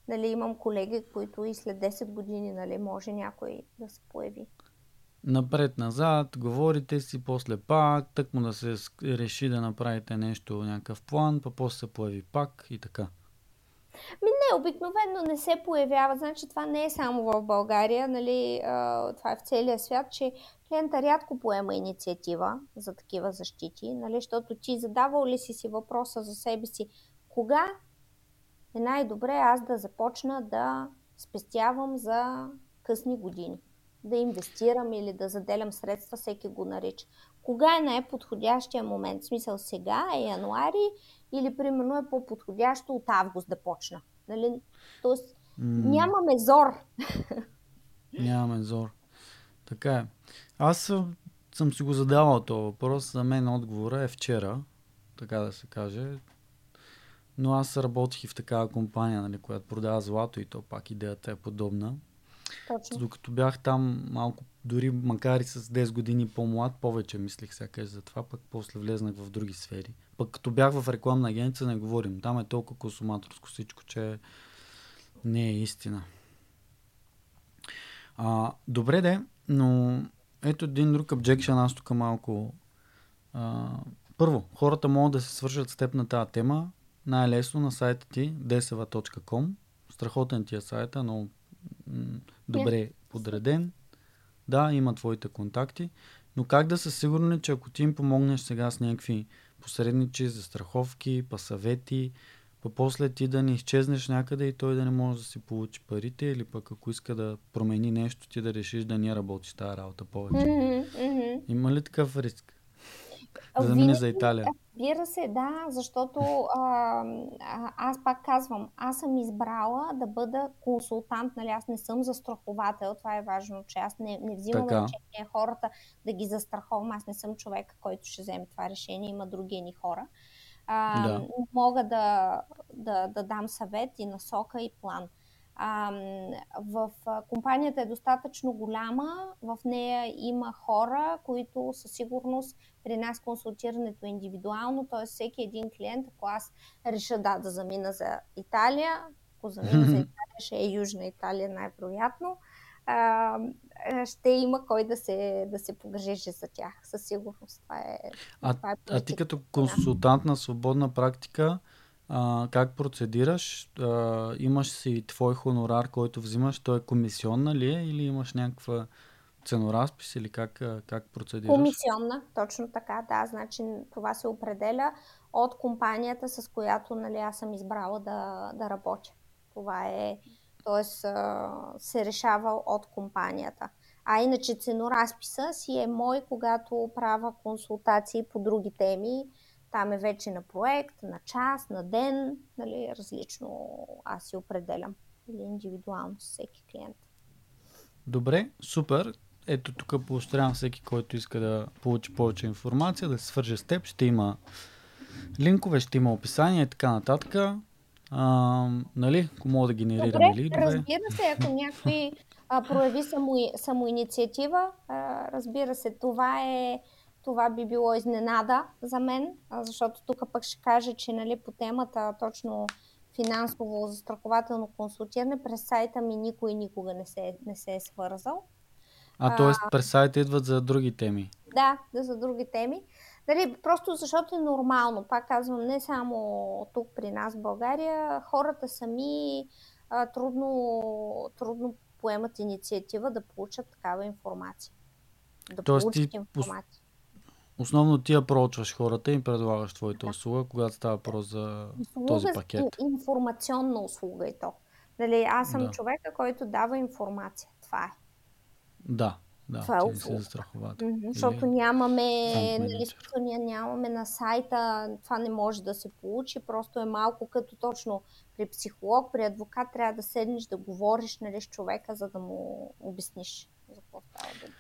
Нали, имам колеги, които и след 10 години нали, може някой да се появи. Напред-назад, говорите си, после пак, тък му да се реши да направите нещо, някакъв план, па после се появи пак и така. Ми не, обикновено не се появява. Значи това не е само в България, нали, това е в целия свят, че клиента рядко поема инициатива за такива защити, нали, защото ти задавал ли си си въпроса за себе си, кога е най-добре аз да започна да спестявам за късни години, да инвестирам или да заделям средства, всеки го нарича. Кога е най-подходящия момент? В смисъл сега е януари или примерно е по-подходящо от август да почна. Нали? Тоест mm. нямаме зор. Нямаме зор. Така е. Аз съм, съм си го задавал този въпрос. За мен отговора е вчера, така да се каже. Но аз работих и в такава компания, нали, която продава злато и то пак идеята е подобна. Точно. Докато бях там малко, дори макар и с 10 години по-млад, повече мислих сякаш за това, пък после влезнах в други сфери. Пък като бях в рекламна агенция, не говорим. Там е толкова консуматорско всичко, че не е истина. А, добре де, но ето един друг objection, аз тук малко... А, първо, хората могат да се свържат с теб на тази тема най-лесно на сайта ти desava.com. Страхотен ти е сайта, но добре yeah. подреден. Да, има твоите контакти, но как да са сигурни, че ако ти им помогнеш сега с някакви посредничи, за страховки, па после ти да не изчезнеш някъде и той да не може да си получи парите или пък ако иска да промени нещо, ти да решиш да не работиш тази работа повече. Mm-hmm. Има ли такъв риск? Да мине за Италия. Разбира се, да, защото а, а, аз пак казвам, аз съм избрала да бъда консултант, нали, аз не съм застраховател, това е важно, че аз не, не взимам така. решение хората да ги застраховам, аз не съм човек, който ще вземе това решение, има други ни хора. А, да. Мога да, да, да дам съвет и насока и план. А, в компанията е достатъчно голяма, в нея има хора, които със сигурност при нас консултирането е индивидуално, т.е. всеки един клиент, ако аз реша да, да замина за Италия, ако замина за Италия, ще е Южна Италия най-вероятно, а, ще има кой да се, да се погрежи за тях. Със сигурност. Това е, а, това е а ти като консултант на свободна практика, а, как процедираш? А, имаш си твой хонорар, който взимаш, той е комисионна ли е или имаш някаква ценоразпис или как, как процедираш? Комисионна, точно така, да. Значи това се определя от компанията, с която нали, аз съм избрала да, да работя. Това е, т.е. се решава от компанията. А иначе ценоразписа си е мой, когато правя консултации по други теми там е вече на проект, на час, на ден, нали, различно аз си определям или индивидуално с всеки клиент. Добре, супер. Ето тук поощрявам всеки, който иска да получи повече информация, да се свърже с теб. Ще има линкове, ще има описание и така нататък. А, нали, ако мога да генерираме Добре, лидове. разбира се, ако някой а, прояви само, самоинициатива, а, разбира се, това е това би било изненада за мен, а, защото тук пък ще кажа, че нали, по темата точно финансово застрахователно консултиране през сайта ми никой никога не се, не се е свързал. А, т.е. през сайта идват за други теми. Да, да за други теми. Дали, просто защото е нормално, пак казвам, не само тук при нас в България, хората сами а, трудно, трудно поемат инициатива да получат такава информация. Да Тоест получат информация. Основно ти я проучваш хората и им предлагаш твоята услуга, когато става въпрос за този Услуга, пакет. ин- информационна услуга и то. Нали, аз съм Да. човека, който дава информация. Това е. Да, да, Това е услуга. застраховател. Или- Защото нямаме, нали, ние нямаме на сайта, това не може да се получи, просто е малко като точно при психолог, при адвокат трябва да седнеш да говориш нали, с човека, за да му обясниш за какво става дума.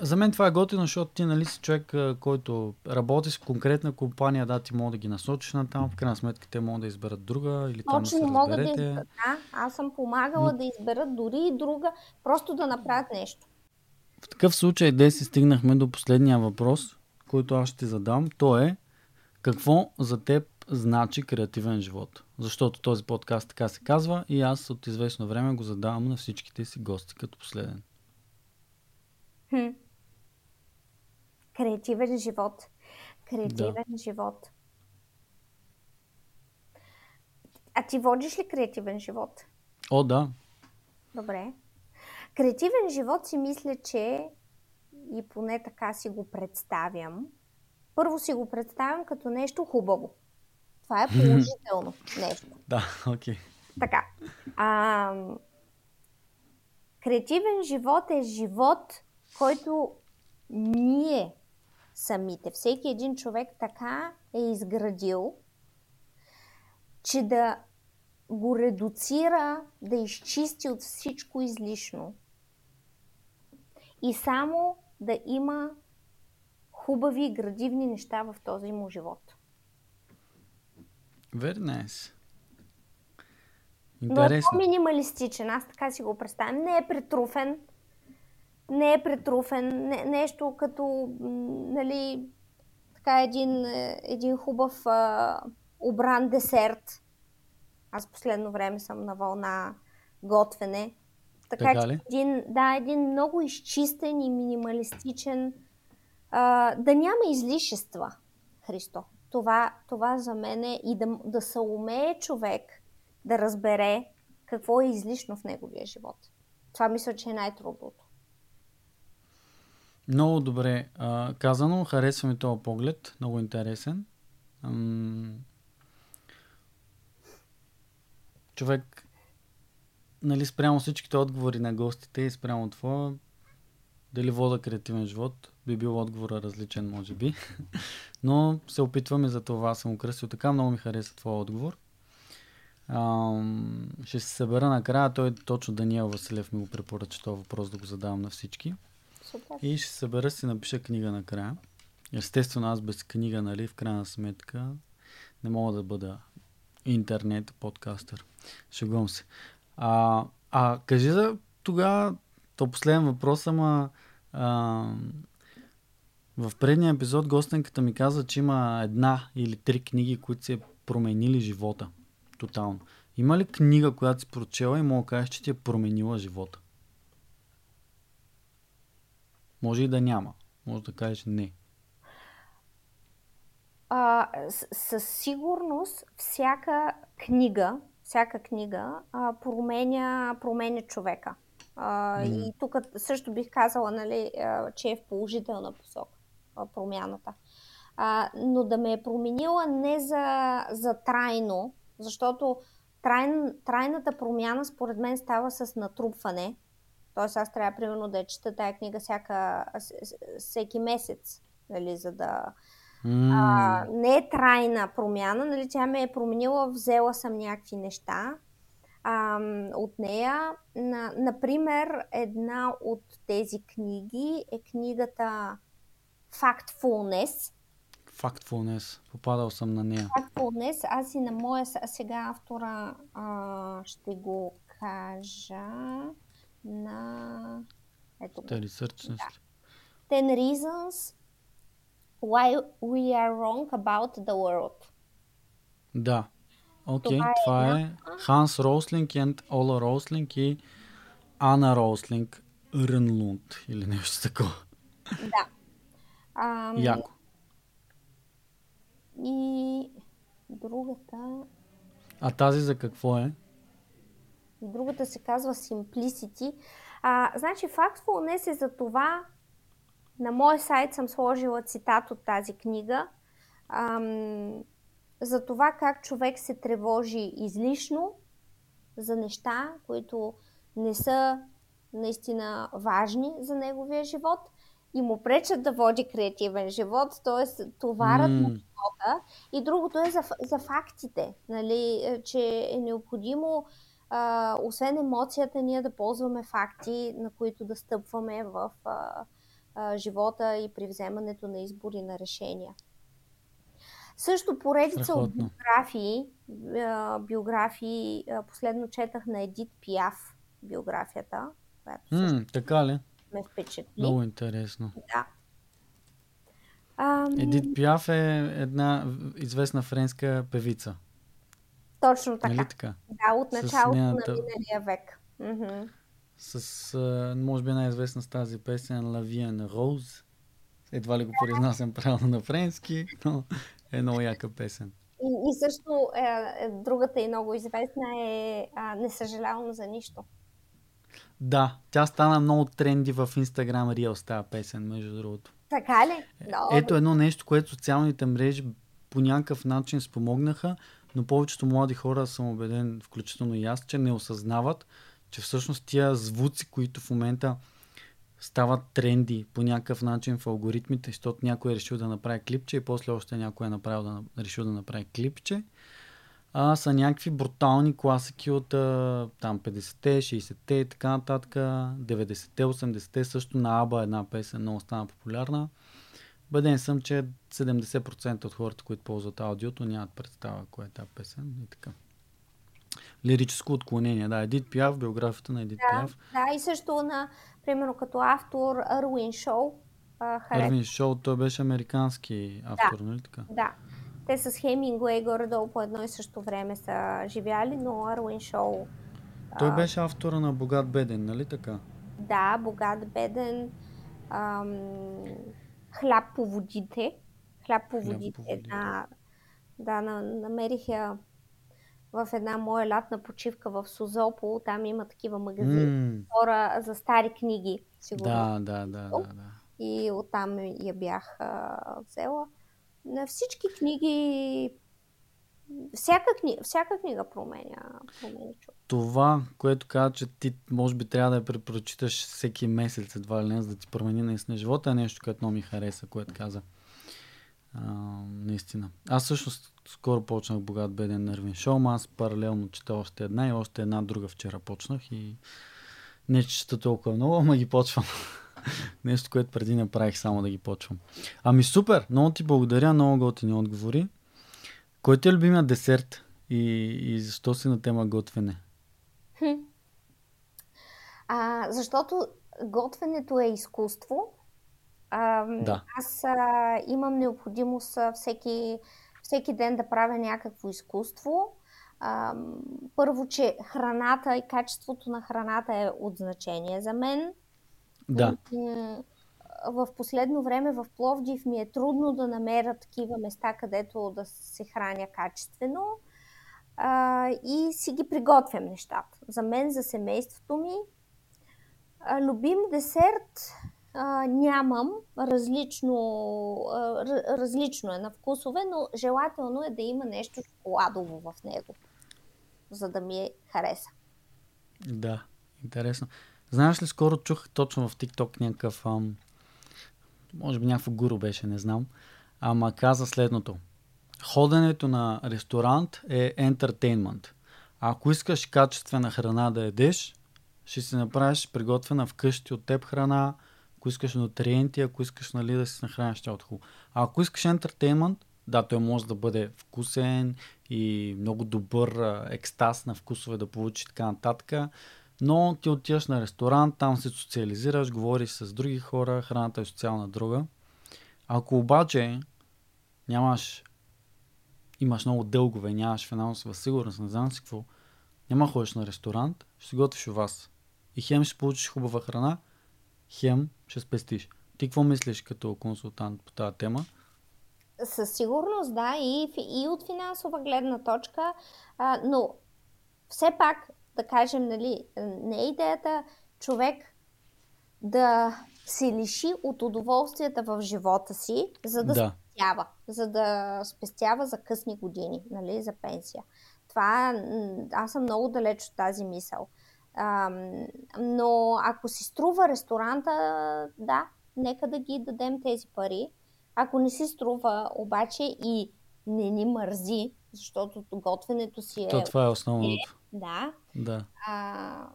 За мен това е готино, защото ти нали си човек, който работи с конкретна компания, да, ти мога да ги насочиш на там, в крайна сметка те могат да изберат друга или там да се Точно мога да изберат. Да, аз съм помагала да изберат дори и друга, просто да направят нещо. В такъв случай, Деси, стигнахме до последния въпрос, който аз ще ти задам. То е, какво за теб значи креативен живот? Защото този подкаст така се казва и аз от известно време го задавам на всичките си гости като последен. Хм. Креативен живот. Креативен живот. А ти водиш ли креативен живот? О, да. Добре. Креативен живот си мисля, че и поне така си го представям. Първо си го представям като нещо хубаво. Това е положително нещо. Да, окей. Така. А, креативен живот е живот, който ние самите, всеки един човек така е изградил, че да го редуцира, да изчисти от всичко излишно и само да има хубави и градивни неща в този му живот. Very nice. Но е Интересно. по-минималистичен, аз така си го представям. Не е претруфен, не е претруфен, не, нещо като, нали, така един, е, един хубав а, обран десерт. Аз последно време съм на вълна готвене. Така, Така че един, да, един много изчистен и минималистичен, а, да няма излишества, Христо. Това, това за мен е и да, да се умее човек да разбере какво е излишно в неговия живот. Това мисля, че е най-трудното. Много добре а, казано. Харесва ми този поглед. Много интересен. Ам... Човек, нали, спрямо всичките отговори на гостите и спрямо твоя, дали вода креативен живот, би бил отговора различен, може би. Но се опитваме за това, съм украсил така. Много ми хареса твоя отговор. Ам, ще се събера накрая. Той точно Даниел Василев ми го препоръча този въпрос да го задавам на всички. Супер. И ще събера си напиша книга накрая. Естествено, аз без книга, нали, в крайна сметка не мога да бъда интернет подкастър. Шегувам се. А, а кажи за тогава, то последен въпрос, ама а, в предния епизод гостенката ми каза, че има една или три книги, които се променили живота. Тотално. Има ли книга, която си прочела и мога да кажеш, че ти е променила живота? Може и да няма. Може да кажеш не. А, с- със сигурност всяка книга, всяка книга а, променя, променя човека. А, И тук също бих казала, нали, а, че е в положителна посока а, промяната. А, но да ме е променила не за, за трайно, защото трайн, трайната промяна според мен става с натрупване. Тоест аз трябва примерно да я чета тая книга всяка, всеки месец, нали, за да, а, не е трайна промяна, нали, тя ме е променила, взела съм някакви неща а, от нея. На, например, една от тези книги е книгата Factfulness. Factfulness. Попадал съм на нея. Factfulness, аз и на моя сега автора а, ще го кажа на... Ето. Те research да. 10 reasons why we are wrong about the world. Да. Окей, okay, това, е, е Ханс Рослинг и Ола Рослинг и Ана Рослинг Рънлунд или нещо такова. Да. Ам... Яко. И другата... А тази за какво е? Другата се казва Simplicity. А, значи, Factfulness е за това, на мой сайт съм сложила цитат от тази книга, ам, за това как човек се тревожи излишно за неща, които не са наистина важни за неговия живот и му пречат да води креативен живот, т.е. товарът mm. на живота. И другото е за, за фактите, нали, е, че е необходимо а, освен емоцията, ние да ползваме факти, на които да стъпваме в а, а, живота и при вземането на избори на решения. Също поредица Страхотно. от биографии, а, биографии, а, последно четах на Едит Пиаф биографията, която също mm, така ли? ме впечатли. Много интересно. Да. Ам... Едит Пиаф е една известна френска певица. Точно така. Нали така? Да, от началото нейната... на миналия век. С, може би най-известна с тази песен La Vie en Rose. Едва ли го произнасям правилно на френски, но е много яка песен. И, и също е, е, другата и много известна е а, Не съжалявам за нищо. Да, тя стана много тренди в Instagram Reels тази песен, между другото. Така ли? Е, ето едно нещо, което социалните мрежи по някакъв начин спомогнаха, но повечето млади хора съм убеден, включително и аз, че не осъзнават, че всъщност тия звуци, които в момента стават тренди по някакъв начин в алгоритмите, защото някой е решил да направи клипче и после още някой е направил да, решил да направи клипче, а са някакви брутални класики от там 50-те, 60-те и така нататък, 90-те, 80-те, също на Аба една песен много стана популярна. Бъден съм, че 70% от хората, които ползват аудиото, нямат представа кое е тази песен и така. Лирическо отклонение, да. Едит Пиаф, биографията на Едит да, Пиаф. Да, и също на, примерно като автор Арвин Шоу. Арвин Шоу, той беше американски автор, да, нали така? Да. Те с Хемингуей горе-долу по едно и също време са живяли, но Арвин Шоу... Той а... беше автора на Богат Беден, нали така? Да, Богат Беден. Ам хляб по водите. Хляб по водите. Една, да, намерих я в една моя лятна почивка в Созопол. Там има такива магазини. Mm. Хора за стари книги. Сигурно. Да, да, да, да, да. И оттам я бях а, взела. На всички книги всяка, книга, всяка книга променя, променя човек. Това, което каза, че ти може би трябва да я препрочиташ всеки месец, едва ли не, за да ти промени наистина живота, е нещо, което много ми хареса, което каза. А, наистина. Аз също скоро почнах Богат беден нервен шоу, аз паралелно чета още една и още една друга вчера почнах и не чета толкова много, ама ги почвам. Нещо, което преди не правих, само да ги почвам. Ами супер, много ти благодаря, много готини отговори. Кой ти е любимият десерт и, и защо си на тема готвене? А, защото готвенето е изкуство. А, да. Аз а, имам необходимост всеки, всеки ден да правя някакво изкуство. А, първо, че храната и качеството на храната е от значение за мен. Да в последно време в Пловдив ми е трудно да намеря такива места, където да се храня качествено а, и си ги приготвям нещата. За мен, за семейството ми, а, любим десерт а, нямам, различно, а, различно е на вкусове, но желателно е да има нещо шоколадово в него, за да ми е хареса. Да, интересно. Знаеш ли, скоро чух точно в TikTok някакъв ам, може би някакво гуру беше, не знам, ама каза следното. Ходенето на ресторант е ентертейнмент. Ако искаш качествена храна да едеш, ще си направиш приготвена вкъщи от теб храна, ако искаш нутриенти, ако искаш нали, да си нахраниш тялото хубаво. А ако искаш ентертеймент, да, той може да бъде вкусен и много добър екстаз на вкусове да получи така нататък. Но ти отиваш на ресторант, там се социализираш, говориш с други хора, храната е социална друга. Ако обаче нямаш, имаш много дългове, нямаш финансова сигурност, не знам си какво, няма ходиш на ресторант, ще си готвиш у вас. И хем ще получиш хубава храна, хем ще спестиш. Ти какво мислиш като консултант по тази тема? Със сигурност, да, и, и от финансова гледна точка, а, но все пак, да кажем, нали, не е идеята човек да се лиши от удоволствията в живота си, за да, да. Спестява, за да спестява за късни години, нали, за пенсия. Това, аз съм много далеч от тази мисъл. А, но ако си струва ресторанта, да, нека да ги дадем тези пари. Ако не си струва обаче и не ни мързи, защото готвенето си е... То това е основното. Е, да. да. А,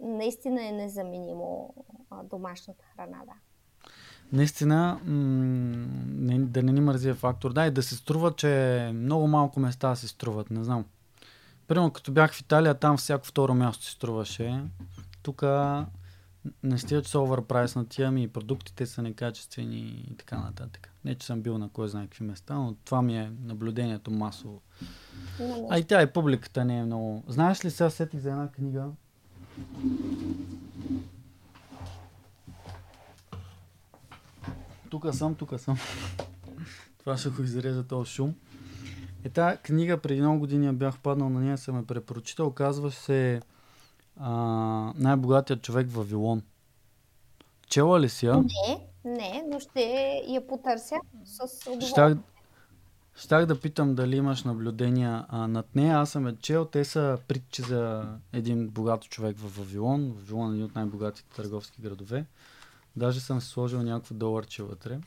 наистина е незаменимо домашната храна, да. Наистина, м- да не ни мързи е фактор. Да, и да се струва, че много малко места се струват, не знам. Примерно, като бях в Италия, там всяко второ място се струваше. Тук не стига, че са оверпрайс на тия ми, продуктите са некачествени и така нататък. Не, че съм бил на кой знае какви места, но това ми е наблюдението масово. А и тя и публиката не е много. Знаеш ли сега сетих за една книга? Тук съм, тук съм. това ще го изрежа този шум. Е, тази книга преди много години я бях паднал на нея, съм ме препрочитал. Казва се а, Най-богатият човек в Вавилон. Чела ли си я? Не, не, но ще я потърся с удоволствие. Щях, щях да питам дали имаш наблюдения а, над нея. Аз съм я чел. Те са притчи за един богат човек в Вавилон. Вавилон е един от най-богатите търговски градове. Даже съм сложил някакво доларче вътре.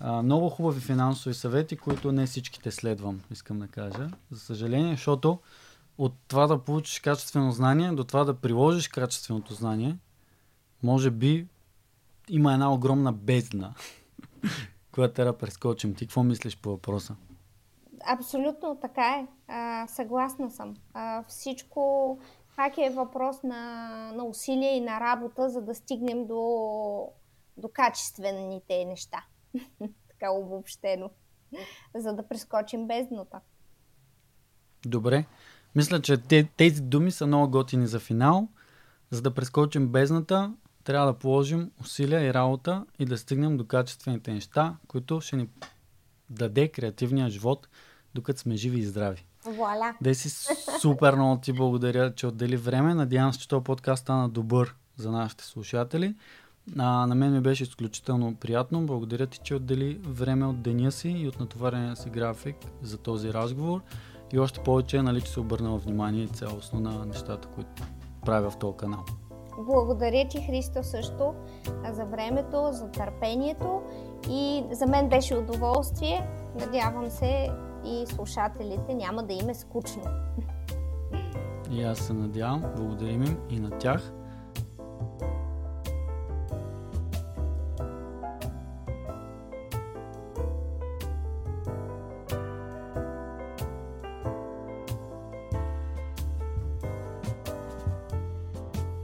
А, много хубави финансови съвети, които не всичките следвам, искам да кажа. За съжаление, защото от това да получиш качествено знание до това да приложиш качественото знание, може би има една огромна бездна, която трябва да прескочим. Ти какво мислиш по въпроса? Абсолютно така е. А, съгласна съм. А, всичко пак е въпрос на, на усилие и на работа, за да стигнем до, до качествените неща. така обобщено. За да прескочим бездната. Добре. Мисля, че тези думи са много готини за финал. За да прескочим бездната, трябва да положим усилия и работа и да стигнем до качествените неща, които ще ни даде креативния живот, докато сме живи и здрави. Вуаля. Да си супер много ти благодаря, че отдели време. Надявам се, че този подкаст стана добър за нашите слушатели. А, на мен ми беше изключително приятно. Благодаря ти, че отдели време от деня си и от натоварения си график за този разговор. И още повече, нали, че се обърнала внимание цялостно на нещата, които правя в този канал. Благодаря ти, Христо, също за времето, за търпението и за мен беше удоволствие. Надявам се и слушателите няма да им е скучно. И аз се надявам. Благодарим им и на тях.